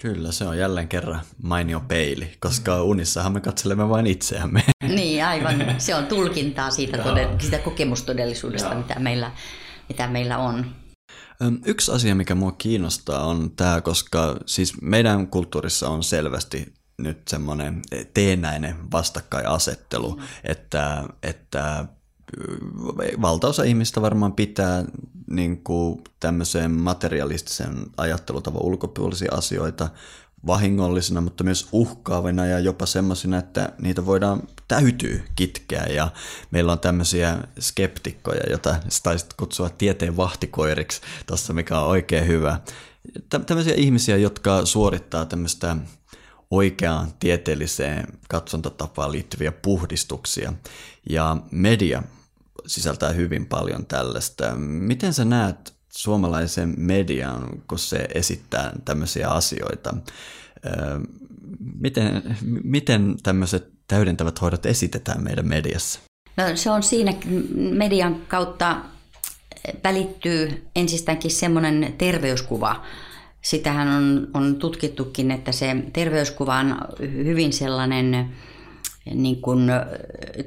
Kyllä, se on jälleen kerran mainio peili, koska unissahan me katselemme vain itseämme. Niin, aivan. Se on tulkintaa siitä, todell- siitä kokemustodellisuudesta, mitä meillä, mitä meillä on. Yksi asia, mikä mua kiinnostaa, on tämä, koska siis meidän kulttuurissa on selvästi nyt semmoinen teenäinen vastakkainasettelu, mm. että, että valtaosa ihmistä varmaan pitää niin kuin tämmöiseen materialistisen ajattelutavan ulkopuolisia asioita vahingollisina, mutta myös uhkaavina ja jopa semmoisina, että niitä voidaan täytyy kitkeä. Ja meillä on tämmöisiä skeptikkoja, joita taisit kutsua tieteen vahtikoiriksi tuossa, mikä on oikein hyvä. Tämmöisiä ihmisiä, jotka suorittaa tämmöistä oikeaan tieteelliseen katsontatapaan liittyviä puhdistuksia. Ja media sisältää hyvin paljon tällaista. Miten sä näet suomalaisen median, kun se esittää tämmöisiä asioita? Miten, miten tämmöiset täydentävät hoidot esitetään meidän mediassa? No, se on siinä median kautta välittyy ensistäänkin semmoinen terveyskuva. Sitähän on, on tutkittukin, että se terveyskuva on hyvin sellainen niin kuin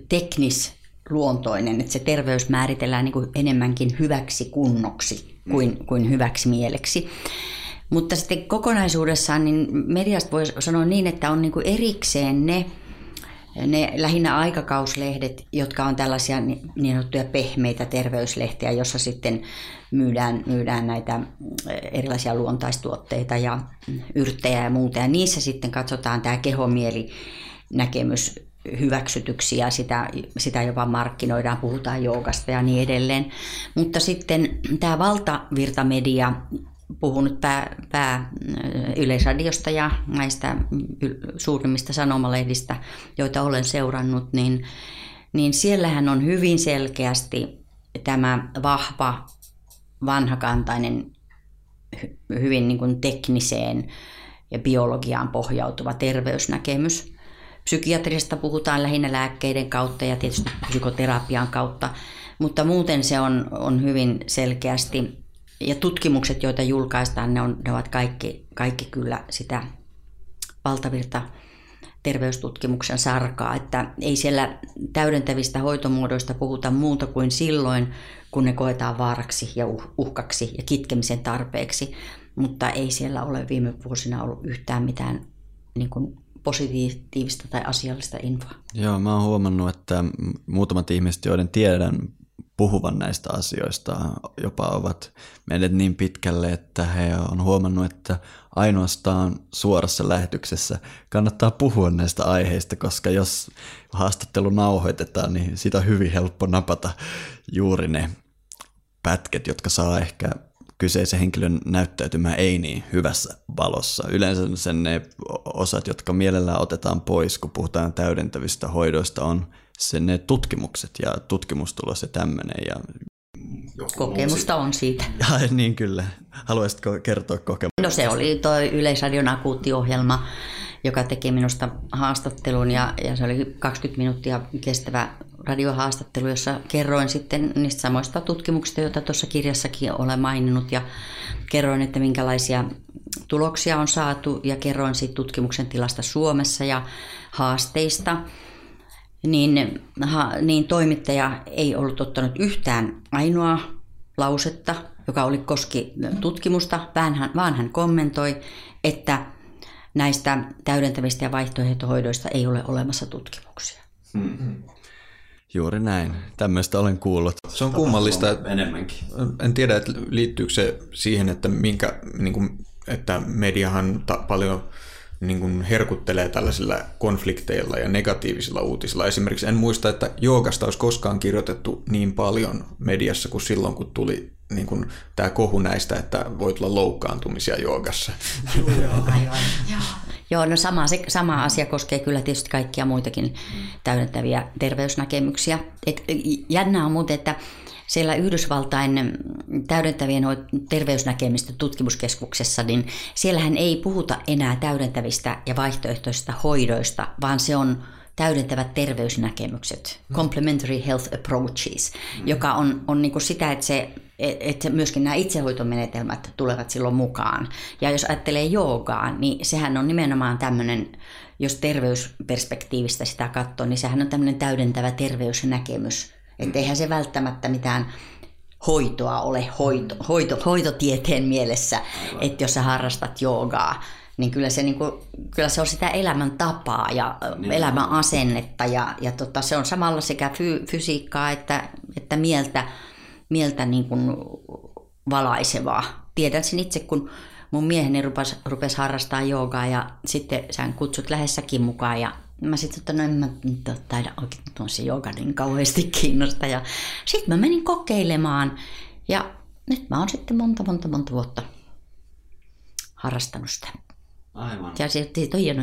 teknis luontoinen, että se terveys määritellään niin kuin enemmänkin hyväksi kunnoksi kuin, kuin hyväksi mieleksi. Mutta sitten kokonaisuudessaan niin mediasta voi sanoa niin, että on niin kuin erikseen ne, ne lähinnä aikakauslehdet, jotka on tällaisia niin sanottuja pehmeitä terveyslehtiä, jossa sitten myydään, myydään näitä erilaisia luontaistuotteita ja yrttejä ja muuta. Ja niissä sitten katsotaan tämä kehomieli näkemys hyväksytyksi ja sitä, sitä jopa markkinoidaan, puhutaan joogasta ja niin edelleen. Mutta sitten tämä valtavirtamedia, puhun nyt pää, pää Yleisradiosta ja näistä suurimmista sanomalehdistä, joita olen seurannut, niin, niin siellähän on hyvin selkeästi tämä vahva, vanhakantainen, hyvin niin kuin tekniseen ja biologiaan pohjautuva terveysnäkemys – Psykiatriasta puhutaan lähinnä lääkkeiden kautta ja tietysti psykoterapian kautta, mutta muuten se on, on hyvin selkeästi, ja tutkimukset, joita julkaistaan, ne, on, ne ovat kaikki, kaikki kyllä sitä valtavirta terveystutkimuksen sarkaa, että ei siellä täydentävistä hoitomuodoista puhuta muuta kuin silloin, kun ne koetaan vaaraksi ja uh, uhkaksi ja kitkemisen tarpeeksi, mutta ei siellä ole viime vuosina ollut yhtään mitään niin kuin positiivista tai asiallista infoa. Joo, mä oon huomannut, että muutamat ihmiset, joiden tiedän puhuvan näistä asioista, jopa ovat menneet niin pitkälle, että he on huomannut, että ainoastaan suorassa lähetyksessä kannattaa puhua näistä aiheista, koska jos haastattelu nauhoitetaan, niin sitä on hyvin helppo napata juuri ne pätket, jotka saa ehkä kyseisen henkilön näyttäytymään ei niin hyvässä valossa. Yleensä sen ne osat, jotka mielellään otetaan pois, kun puhutaan täydentävistä hoidoista, on sen ne tutkimukset ja tutkimustulos ja tämmöinen. Ja Kokemusta on siitä. Ja, niin kyllä. Haluaisitko kertoa kokemusta? No se oli tuo Yleisradion akuuttiohjelma, joka teki minusta haastattelun ja, ja se oli 20 minuuttia kestävä radiohaastattelu, jossa kerroin sitten niistä samoista tutkimuksista, joita tuossa kirjassakin olen maininnut ja kerroin, että minkälaisia tuloksia on saatu ja kerroin siitä tutkimuksen tilasta Suomessa ja haasteista. Niin, ha, niin toimittaja ei ollut ottanut yhtään ainoa lausetta, joka oli koski tutkimusta, vaan hän, vaan hän kommentoi, että näistä täydentävistä ja vaihtoehtohoidoista ei ole olemassa tutkimuksia. Mm-hmm. Juuri näin. Tämmöistä olen kuullut. Se on kummallista. Enemmänkin. En tiedä, että liittyykö se siihen, että, minkä, niin kuin, että mediahan ta- paljon niin kuin herkuttelee tällaisilla konflikteilla ja negatiivisilla uutisilla. Esimerkiksi en muista, että joogasta olisi koskaan kirjoitettu niin paljon mediassa kuin silloin, kun tuli niin kuin, tämä kohu näistä, että voi tulla loukkaantumisia joogassa. Joo, aivan. Joo. Joo, no sama, se, sama asia koskee kyllä tietysti kaikkia muitakin täydentäviä terveysnäkemyksiä. Et, jännä on muuten, että siellä Yhdysvaltain täydentävien terveysnäkemistä tutkimuskeskuksessa, niin siellähän ei puhuta enää täydentävistä ja vaihtoehtoisista hoidoista, vaan se on täydentävät terveysnäkemykset, complementary health approaches, mm. joka on, on niin kuin sitä, että, se, että myöskin nämä itsehoitomenetelmät tulevat silloin mukaan. Ja jos ajattelee joogaa, niin sehän on nimenomaan tämmöinen, jos terveysperspektiivistä sitä katsoo, niin sehän on tämmöinen täydentävä terveysnäkemys. Että eihän se välttämättä mitään hoitoa ole hoito, hoito, hoitotieteen mielessä, että jos sä harrastat joogaa, niin kyllä se, niin kuin, kyllä se on sitä elämäntapaa ja niin. elämän asennetta ja, ja tota, se on samalla sekä fy, fysiikkaa että, että mieltä, mieltä niin kuin valaisevaa. Tiedän sen itse, kun mun mieheni rupesi, rupesi harrastaa joogaa ja sitten sä kutsut lähessäkin mukaan ja mä sitten, että no en mä taida oikein tuon se jooga niin kauheasti kiinnosta. Ja sitten mä menin kokeilemaan ja nyt mä oon sitten monta, monta, monta vuotta harrastanut sitä. Aivan. Ja se,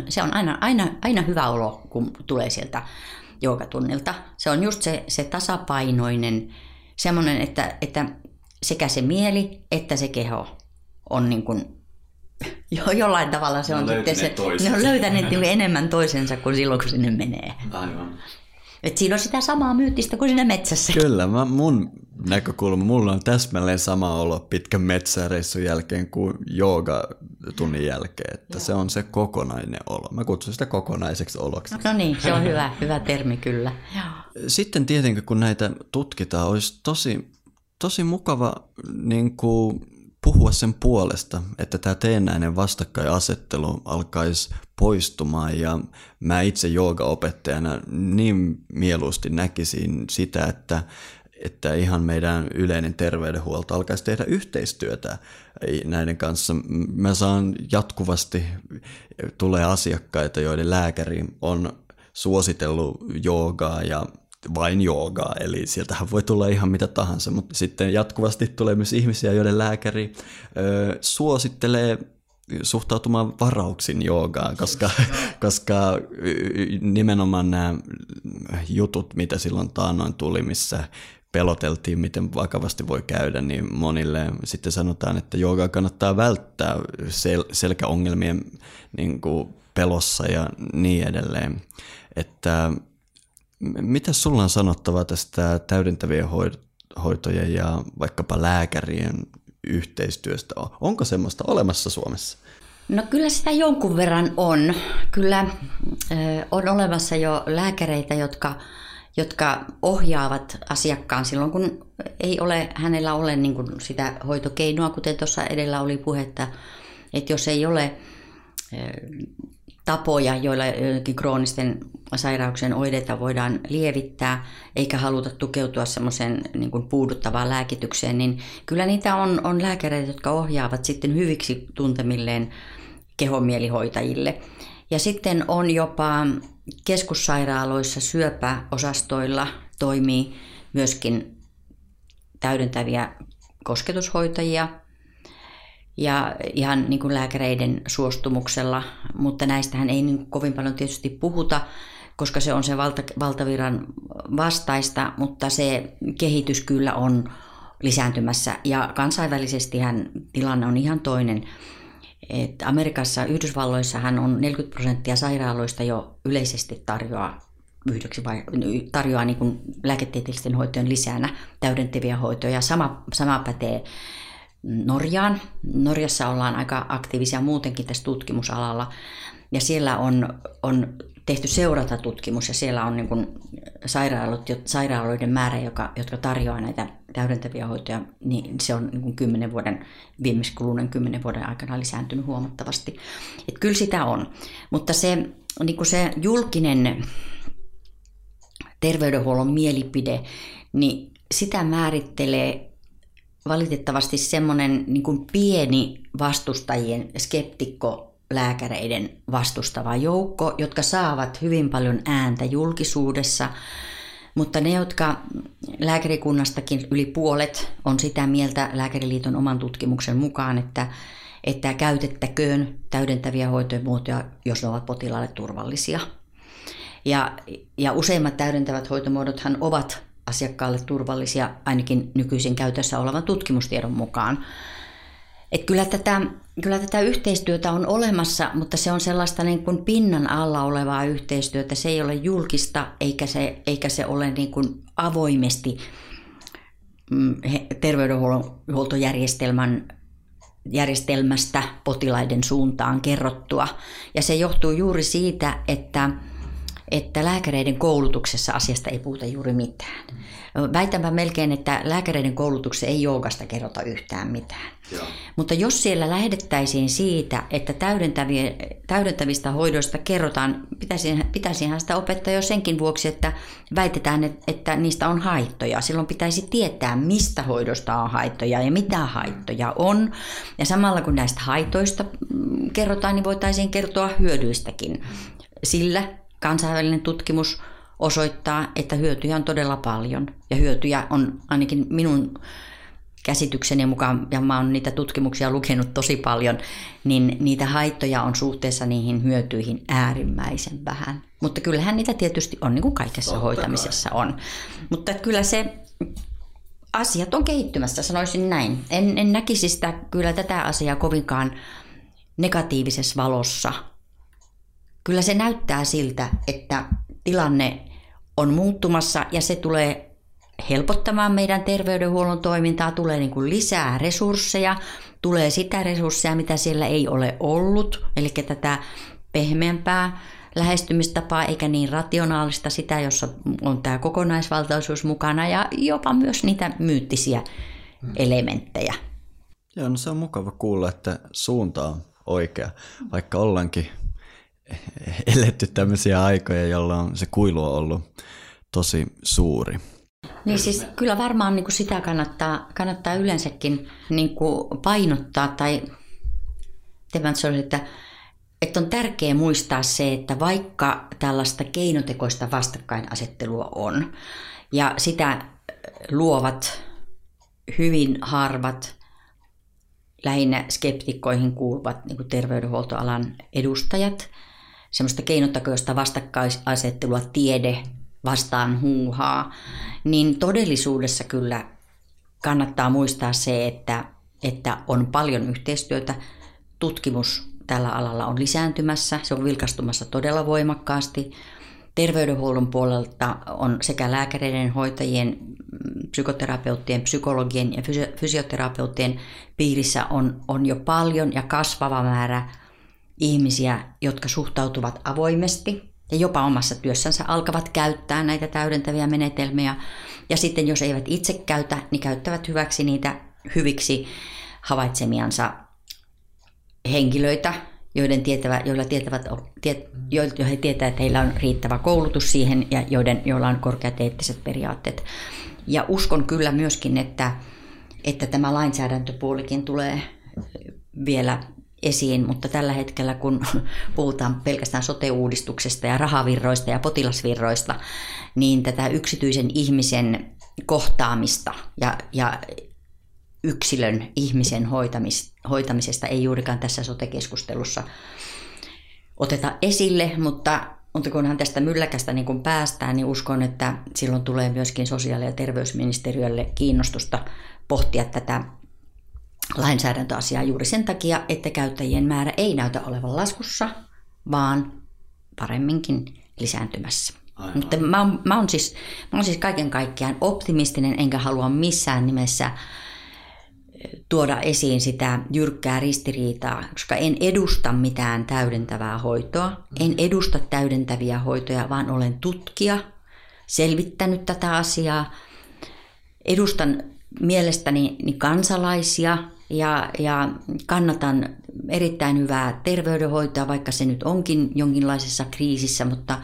se on aina, aina, aina hyvä olo, kun tulee sieltä joogatunnilta. Se on just se, se tasapainoinen, semmoinen, että, että sekä se mieli että se keho on niin kuin, jo, jollain tavalla se on sitten se, ne on löytäneet enemmän toisensa kuin silloin, kun sinne menee. Aivan. Et siinä on sitä samaa myyttistä kuin siinä metsässä. Kyllä, mä, mun näkökulma, mulla on täsmälleen sama olo pitkän metsäreissun jälkeen kuin jooga tunnin jälkeen, että Joo. se on se kokonainen olo. Mä kutsun sitä kokonaiseksi oloksi. No niin, se on hyvä, hyvä termi kyllä. Joo. Sitten tietenkin kun näitä tutkitaan, olisi tosi, tosi mukava niin kuin puhua sen puolesta, että tämä teennäinen vastakkainasettelu alkaisi poistumaan ja mä itse joogaopettajana niin mieluusti näkisin sitä, että että ihan meidän yleinen terveydenhuolto alkaisi tehdä yhteistyötä näiden kanssa. Mä saan jatkuvasti, tulee asiakkaita, joiden lääkäri on suositellut joogaa ja vain joogaa, eli sieltähän voi tulla ihan mitä tahansa, mutta sitten jatkuvasti tulee myös ihmisiä, joiden lääkäri ö, suosittelee suhtautumaan varauksin joogaan, koska, koska nimenomaan nämä jutut, mitä silloin taannoin tuli, missä peloteltiin, miten vakavasti voi käydä, niin monille sitten sanotaan, että joogaa kannattaa välttää sel- selkäongelmien niin kuin pelossa ja niin edelleen. Että mitä sulla on sanottavaa tästä täydentävien hoitojen ja vaikkapa lääkärien yhteistyöstä? Onko semmoista olemassa Suomessa? No kyllä sitä jonkun verran on. Kyllä on olemassa jo lääkäreitä, jotka, jotka ohjaavat asiakkaan silloin, kun ei ole, hänellä ole niin kuin sitä hoitokeinoa, kuten tuossa edellä oli puhetta, että jos ei ole tapoja, joilla kroonisten sairauksien oireita voidaan lievittää, eikä haluta tukeutua semmoiseen niin puuduttavaan lääkitykseen, niin kyllä niitä on, on lääkäreitä, jotka ohjaavat sitten hyviksi tuntemilleen kehomielihoitajille. Ja sitten on jopa keskussairaaloissa syöpäosastoilla toimii myöskin täydentäviä kosketushoitajia ja ihan niin kuin lääkäreiden suostumuksella, mutta näistähän ei niin kovin paljon tietysti puhuta, koska se on se valta, valtaviran vastaista, mutta se kehitys kyllä on lisääntymässä ja kansainvälisesti tilanne on ihan toinen. Et Amerikassa, Yhdysvalloissahan on 40 prosenttia sairaaloista jo yleisesti tarjoaa yhdeksi vai, tarjoaa niin kuin lääketieteellisten hoitojen lisänä täydentäviä hoitoja. Sama, sama pätee Norjaan. Norjassa ollaan aika aktiivisia muutenkin tässä tutkimusalalla. Ja siellä on, on tehty seuratatutkimus ja siellä on niin kuin sairaalot, sairaaloiden määrä, joka, jotka tarjoaa näitä täydentäviä hoitoja, niin se on niin kuin 10 vuoden, viimeisen kuluneen kymmenen vuoden aikana lisääntynyt huomattavasti. Et kyllä sitä on, mutta se, niin kuin se julkinen terveydenhuollon mielipide, niin sitä määrittelee valitettavasti semmoinen niin kuin pieni vastustajien skeptikko lääkäreiden vastustava joukko, jotka saavat hyvin paljon ääntä julkisuudessa, mutta ne, jotka lääkärikunnastakin yli puolet on sitä mieltä Lääkäriliiton oman tutkimuksen mukaan, että, että käytettäköön täydentäviä hoitomuotoja, jos ne ovat potilaalle turvallisia. Ja, ja useimmat täydentävät hoitomuodothan ovat asiakkaalle turvallisia ainakin nykyisin käytössä olevan tutkimustiedon mukaan. Et kyllä, tätä, kyllä tätä yhteistyötä on olemassa, mutta se on sellaista niin kuin pinnan alla olevaa yhteistyötä. Se ei ole julkista eikä se, eikä se ole niin kuin avoimesti mm, terveydenhuoltojärjestelmän järjestelmästä potilaiden suuntaan kerrottua. Ja se johtuu juuri siitä, että että lääkäreiden koulutuksessa asiasta ei puhuta juuri mitään. Väitänpä melkein, että lääkäreiden koulutuksessa ei joogasta kerrota yhtään mitään. Joo. Mutta jos siellä lähdettäisiin siitä, että täydentävistä hoidoista kerrotaan, pitäisihän, pitäisihän sitä opettaa jo senkin vuoksi, että väitetään, että niistä on haittoja. Silloin pitäisi tietää, mistä hoidosta on haittoja ja mitä haittoja on. Ja samalla kun näistä haitoista mm, kerrotaan, niin voitaisiin kertoa hyödyistäkin. Sillä Kansainvälinen tutkimus osoittaa, että hyötyjä on todella paljon. Ja hyötyjä on ainakin minun käsitykseni mukaan, ja mä oon niitä tutkimuksia lukenut tosi paljon, niin niitä haittoja on suhteessa niihin hyötyihin äärimmäisen vähän. Mutta kyllähän niitä tietysti on, niin kuin kaikessa Totta hoitamisessa kai. on. Mutta kyllä se asiat on kehittymässä, sanoisin näin. En, en näkisi sitä kyllä tätä asiaa kovinkaan negatiivisessa valossa – kyllä se näyttää siltä, että tilanne on muuttumassa ja se tulee helpottamaan meidän terveydenhuollon toimintaa, tulee niin kuin lisää resursseja, tulee sitä resursseja, mitä siellä ei ole ollut, eli tätä pehmeämpää lähestymistapaa eikä niin rationaalista sitä, jossa on tämä kokonaisvaltaisuus mukana ja jopa myös niitä myyttisiä elementtejä. Joo, no se on mukava kuulla, että suunta on oikea, vaikka ollaankin eletty tämmöisiä aikoja, jolloin se kuilu on ollut tosi suuri. Niin siis kyllä varmaan niin kuin sitä kannattaa, kannattaa yleensäkin niin kuin painottaa tai se että, että on tärkeää muistaa se, että vaikka tällaista keinotekoista vastakkainasettelua on ja sitä luovat hyvin harvat lähinnä skeptikkoihin kuuluvat niin terveydenhuoltoalan edustajat – semmoista keinotekoista vastakkaisasettelua tiede vastaan huuhaa, niin todellisuudessa kyllä kannattaa muistaa se, että, että on paljon yhteistyötä. Tutkimus tällä alalla on lisääntymässä, se on vilkastumassa todella voimakkaasti. Terveydenhuollon puolelta on sekä lääkäreiden, hoitajien, psykoterapeuttien, psykologien ja fysioterapeuttien piirissä on, on jo paljon ja kasvava määrä ihmisiä, jotka suhtautuvat avoimesti ja jopa omassa työssänsä alkavat käyttää näitä täydentäviä menetelmiä. Ja sitten jos eivät itse käytä, niin käyttävät hyväksi niitä hyviksi havaitsemiansa henkilöitä, joiden tietävä, joilla tietävät, joilla he tietävät, että heillä on riittävä koulutus siihen ja joiden, joilla on korkeat eettiset periaatteet. Ja uskon kyllä myöskin, että, että tämä lainsäädäntöpuolikin tulee vielä esiin, mutta tällä hetkellä kun puhutaan pelkästään sote-uudistuksesta ja rahavirroista ja potilasvirroista, niin tätä yksityisen ihmisen kohtaamista ja, ja yksilön ihmisen hoitamis, hoitamisesta ei juurikaan tässä sote-keskustelussa oteta esille, mutta, mutta kunhan tästä mylläkästä niin kun päästään, niin uskon, että silloin tulee myöskin sosiaali- ja terveysministeriölle kiinnostusta pohtia tätä lainsäädäntöasiaa juuri sen takia, että käyttäjien määrä ei näytä olevan laskussa, vaan paremminkin lisääntymässä. Aivan. Mutta mä oon, mä, oon siis, mä oon siis kaiken kaikkiaan optimistinen, enkä halua missään nimessä tuoda esiin sitä jyrkkää ristiriitaa, koska en edusta mitään täydentävää hoitoa. En edusta täydentäviä hoitoja, vaan olen tutkija, selvittänyt tätä asiaa. Edustan mielestäni kansalaisia, ja, ja kannatan erittäin hyvää terveydenhoitoa, vaikka se nyt onkin jonkinlaisessa kriisissä, mutta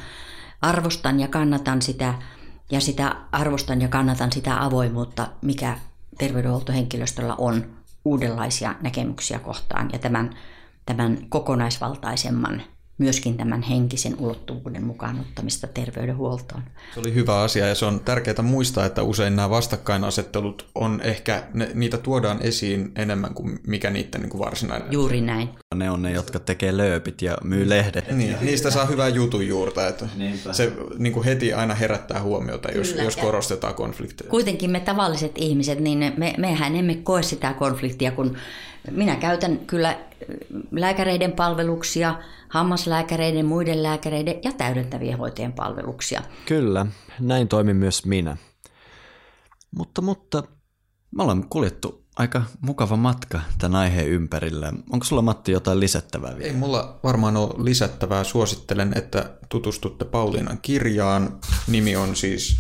arvostan ja kannatan sitä ja sitä arvostan ja kannatan sitä avoimuutta, mikä terveydenhuoltohenkilöstöllä on uudenlaisia näkemyksiä kohtaan ja tämän, tämän kokonaisvaltaisemman myöskin tämän henkisen ulottuvuuden mukaan ottamista terveydenhuoltoon. Se oli hyvä asia ja se on tärkeää muistaa, että usein nämä vastakkainasettelut on ehkä, ne, niitä tuodaan esiin enemmän kuin mikä niiden niin kuin varsinainen. Juuri näin. Ne on ne, jotka tekee lööpit ja myy lehdet. Niin, niistä saa hyvää jutun juurta, että Niinpä. se niin kuin heti aina herättää huomiota, jos, Kyllä, jos korostetaan konflikteja. Kuitenkin me tavalliset ihmiset, niin me, mehän emme koe sitä konfliktia, kun minä käytän kyllä lääkäreiden palveluksia, hammaslääkäreiden, muiden lääkäreiden ja täydentävien hoitajien palveluksia. Kyllä, näin toimin myös minä. Mutta, mutta me ollaan kuljettu aika mukava matka tämän aiheen ympärillä. Onko sulla Matti jotain lisättävää vielä? Ei mulla varmaan ole lisättävää. Suosittelen, että tutustutte Pauliinan kirjaan. Nimi on siis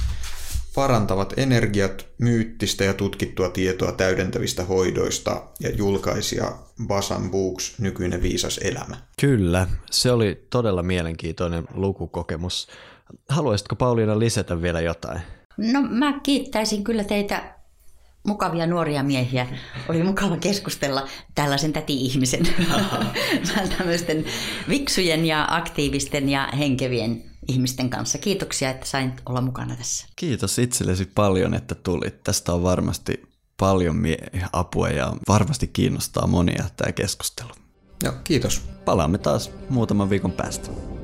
parantavat energiat, myyttistä ja tutkittua tietoa täydentävistä hoidoista ja julkaisija Basan Books, nykyinen viisas elämä. Kyllä, se oli todella mielenkiintoinen lukukokemus. Haluaisitko Pauliina lisätä vielä jotain? No mä kiittäisin kyllä teitä mukavia nuoria miehiä. Oli mukava keskustella tällaisen täti-ihmisen, tämmöisten viksujen ja aktiivisten ja henkevien ihmisten kanssa. Kiitoksia, että sain olla mukana tässä. Kiitos itsellesi paljon, että tulit. Tästä on varmasti paljon apua ja varmasti kiinnostaa monia tämä keskustelu. Joo, kiitos. Palaamme taas muutaman viikon päästä.